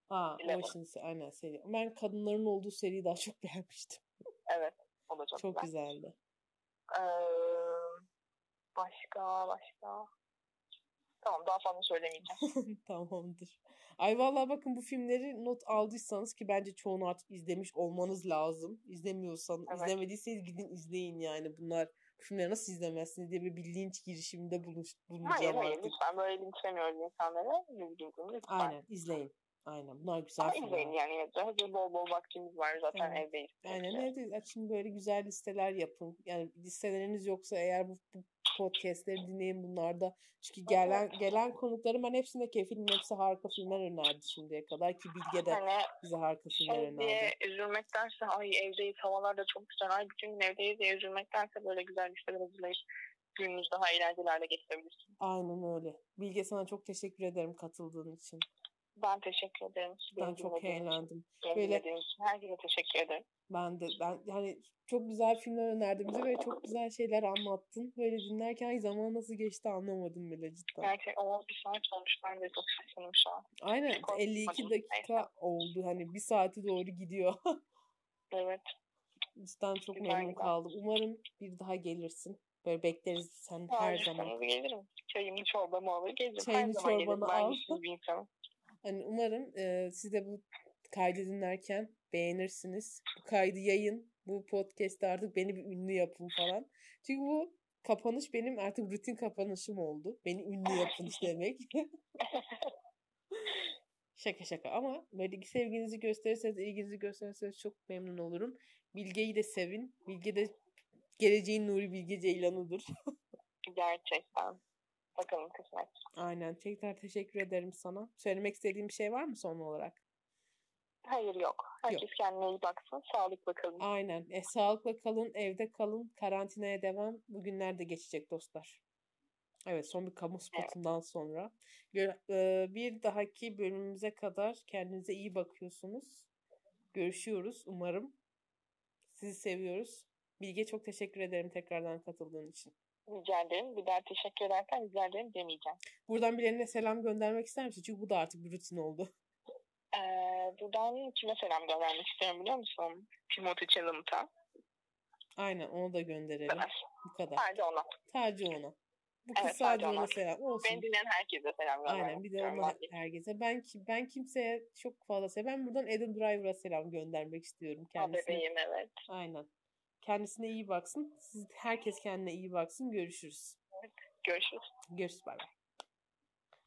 Ha. Ocean's aynen seri. Ben kadınların olduğu seriyi daha çok beğenmiştim. Evet. O da çok, Çok güzel. güzeldi. Ee, başka başka. Tamam daha fazla söylemeyeceğim. Tamamdır. Ay vallahi bakın bu filmleri not aldıysanız ki bence çoğunu artık izlemiş olmanız lazım. İzlemiyorsan, Evet. izlemediyseniz gidin izleyin yani. Bunlar bu filmleri nasıl izlemezsiniz diye bir bilinç girişiminde hayır bulunacağım hayır artık. lütfen böyle linçlemiyoruz lütfen. Aynen izleyin. Aynen. Bunlar güzel Ama filmler. izleyin yani. Hazır bol bol vaktimiz var zaten Evet. evdeyiz. Aynen sürekli. evde açın böyle güzel listeler yapın. Yani listeleriniz yoksa eğer bu, bu podcastleri dinleyin bunlarda. Çünkü gelen gelen konuklarım ben hepsine kefilin hepsi harika filmler önerdi şimdiye kadar ki Bilge de Hani bize harika filmler şey önerdi. diye üzülmektense ay evdeyiz havalar da çok güzel ay bütün gün evdeyiz diye üzülmektense böyle güzel listeler hazırlayıp gününüzü daha eğlenceli hale getirebilirsiniz. Aynen öyle. Bilge sana çok teşekkür ederim katıldığın için. Ben teşekkür ederim. Ben Beni çok eğlendim. Böyle- herkese teşekkür ederim. Ben de ben yani çok güzel filmler önerdin bize ve çok güzel şeyler anlattın. Böyle dinlerken zaman nasıl geçti anlamadım bile cidden. Gerçekten o bir saat olmuş ben de çok şaşırdım şu an. Aynen korkmadım. 52 dakika oldu. Hani bir saati doğru gidiyor. Evet. Cidden çok Güzel, memnun güzel. kaldım. Umarım bir daha gelirsin. Böyle bekleriz sen her Her zaman. gelirim. Çayımı çorbamı alır gelirim. Çayını, her zaman gelirim. çorbanı Ben al. güçlü bir insanım. Hani umarım e, siz de bu kaydı dinlerken beğenirsiniz. Bu kaydı yayın. Bu podcast'te artık beni bir ünlü yapın falan. Çünkü bu kapanış benim artık rutin kapanışım oldu. Beni ünlü yapın demek. şaka şaka ama böyle sevginizi gösterirseniz, ilginizi gösterirseniz çok memnun olurum. Bilge'yi de sevin. Bilge de geleceğin Nuri Bilge Ceylan'ıdır. Gerçekten. Bakalım kısmet. Aynen. Tekrar teşekkür ederim sana. Söylemek istediğim bir şey var mı son olarak? Hayır yok. Herkes kendine iyi baksın. Sağlıkla kalın. Aynen. E, sağlıkla kalın, evde kalın, karantinaya devam. Bugünler de geçecek dostlar. Evet, son bir kamu spotundan sonra. Gö- e, Bir dahaki bölümümüze kadar kendinize iyi bakıyorsunuz. Görüşüyoruz umarım. Sizi seviyoruz. Bilge çok teşekkür ederim tekrardan katıldığın için. Rica ederim. Bir daha teşekkür ederken rica ederim demeyeceğim. Buradan birilerine selam göndermek ister misin? Çünkü bu da artık bir rutin oldu. Ee, buradan kime selam göndermek istiyorum biliyor musun? Timothy Chalamet'a. Aynen onu da gönderelim. Evet. Bu kadar. Sadece ona. Sadece ona. Bu kız Evet, sadece ona selam. Olsun. Beni dinleyen herkese selam göndermek Aynen bir de ona ben herkese. Ben ben kimseye çok fazla sev. Ben buradan Adam Driver'a selam göndermek istiyorum kendisine. bebeğim evet. Aynen. Kendisine iyi baksın. Siz herkes kendine iyi baksın. Görüşürüz. Görüşürüz. Görüşürüz bay bay.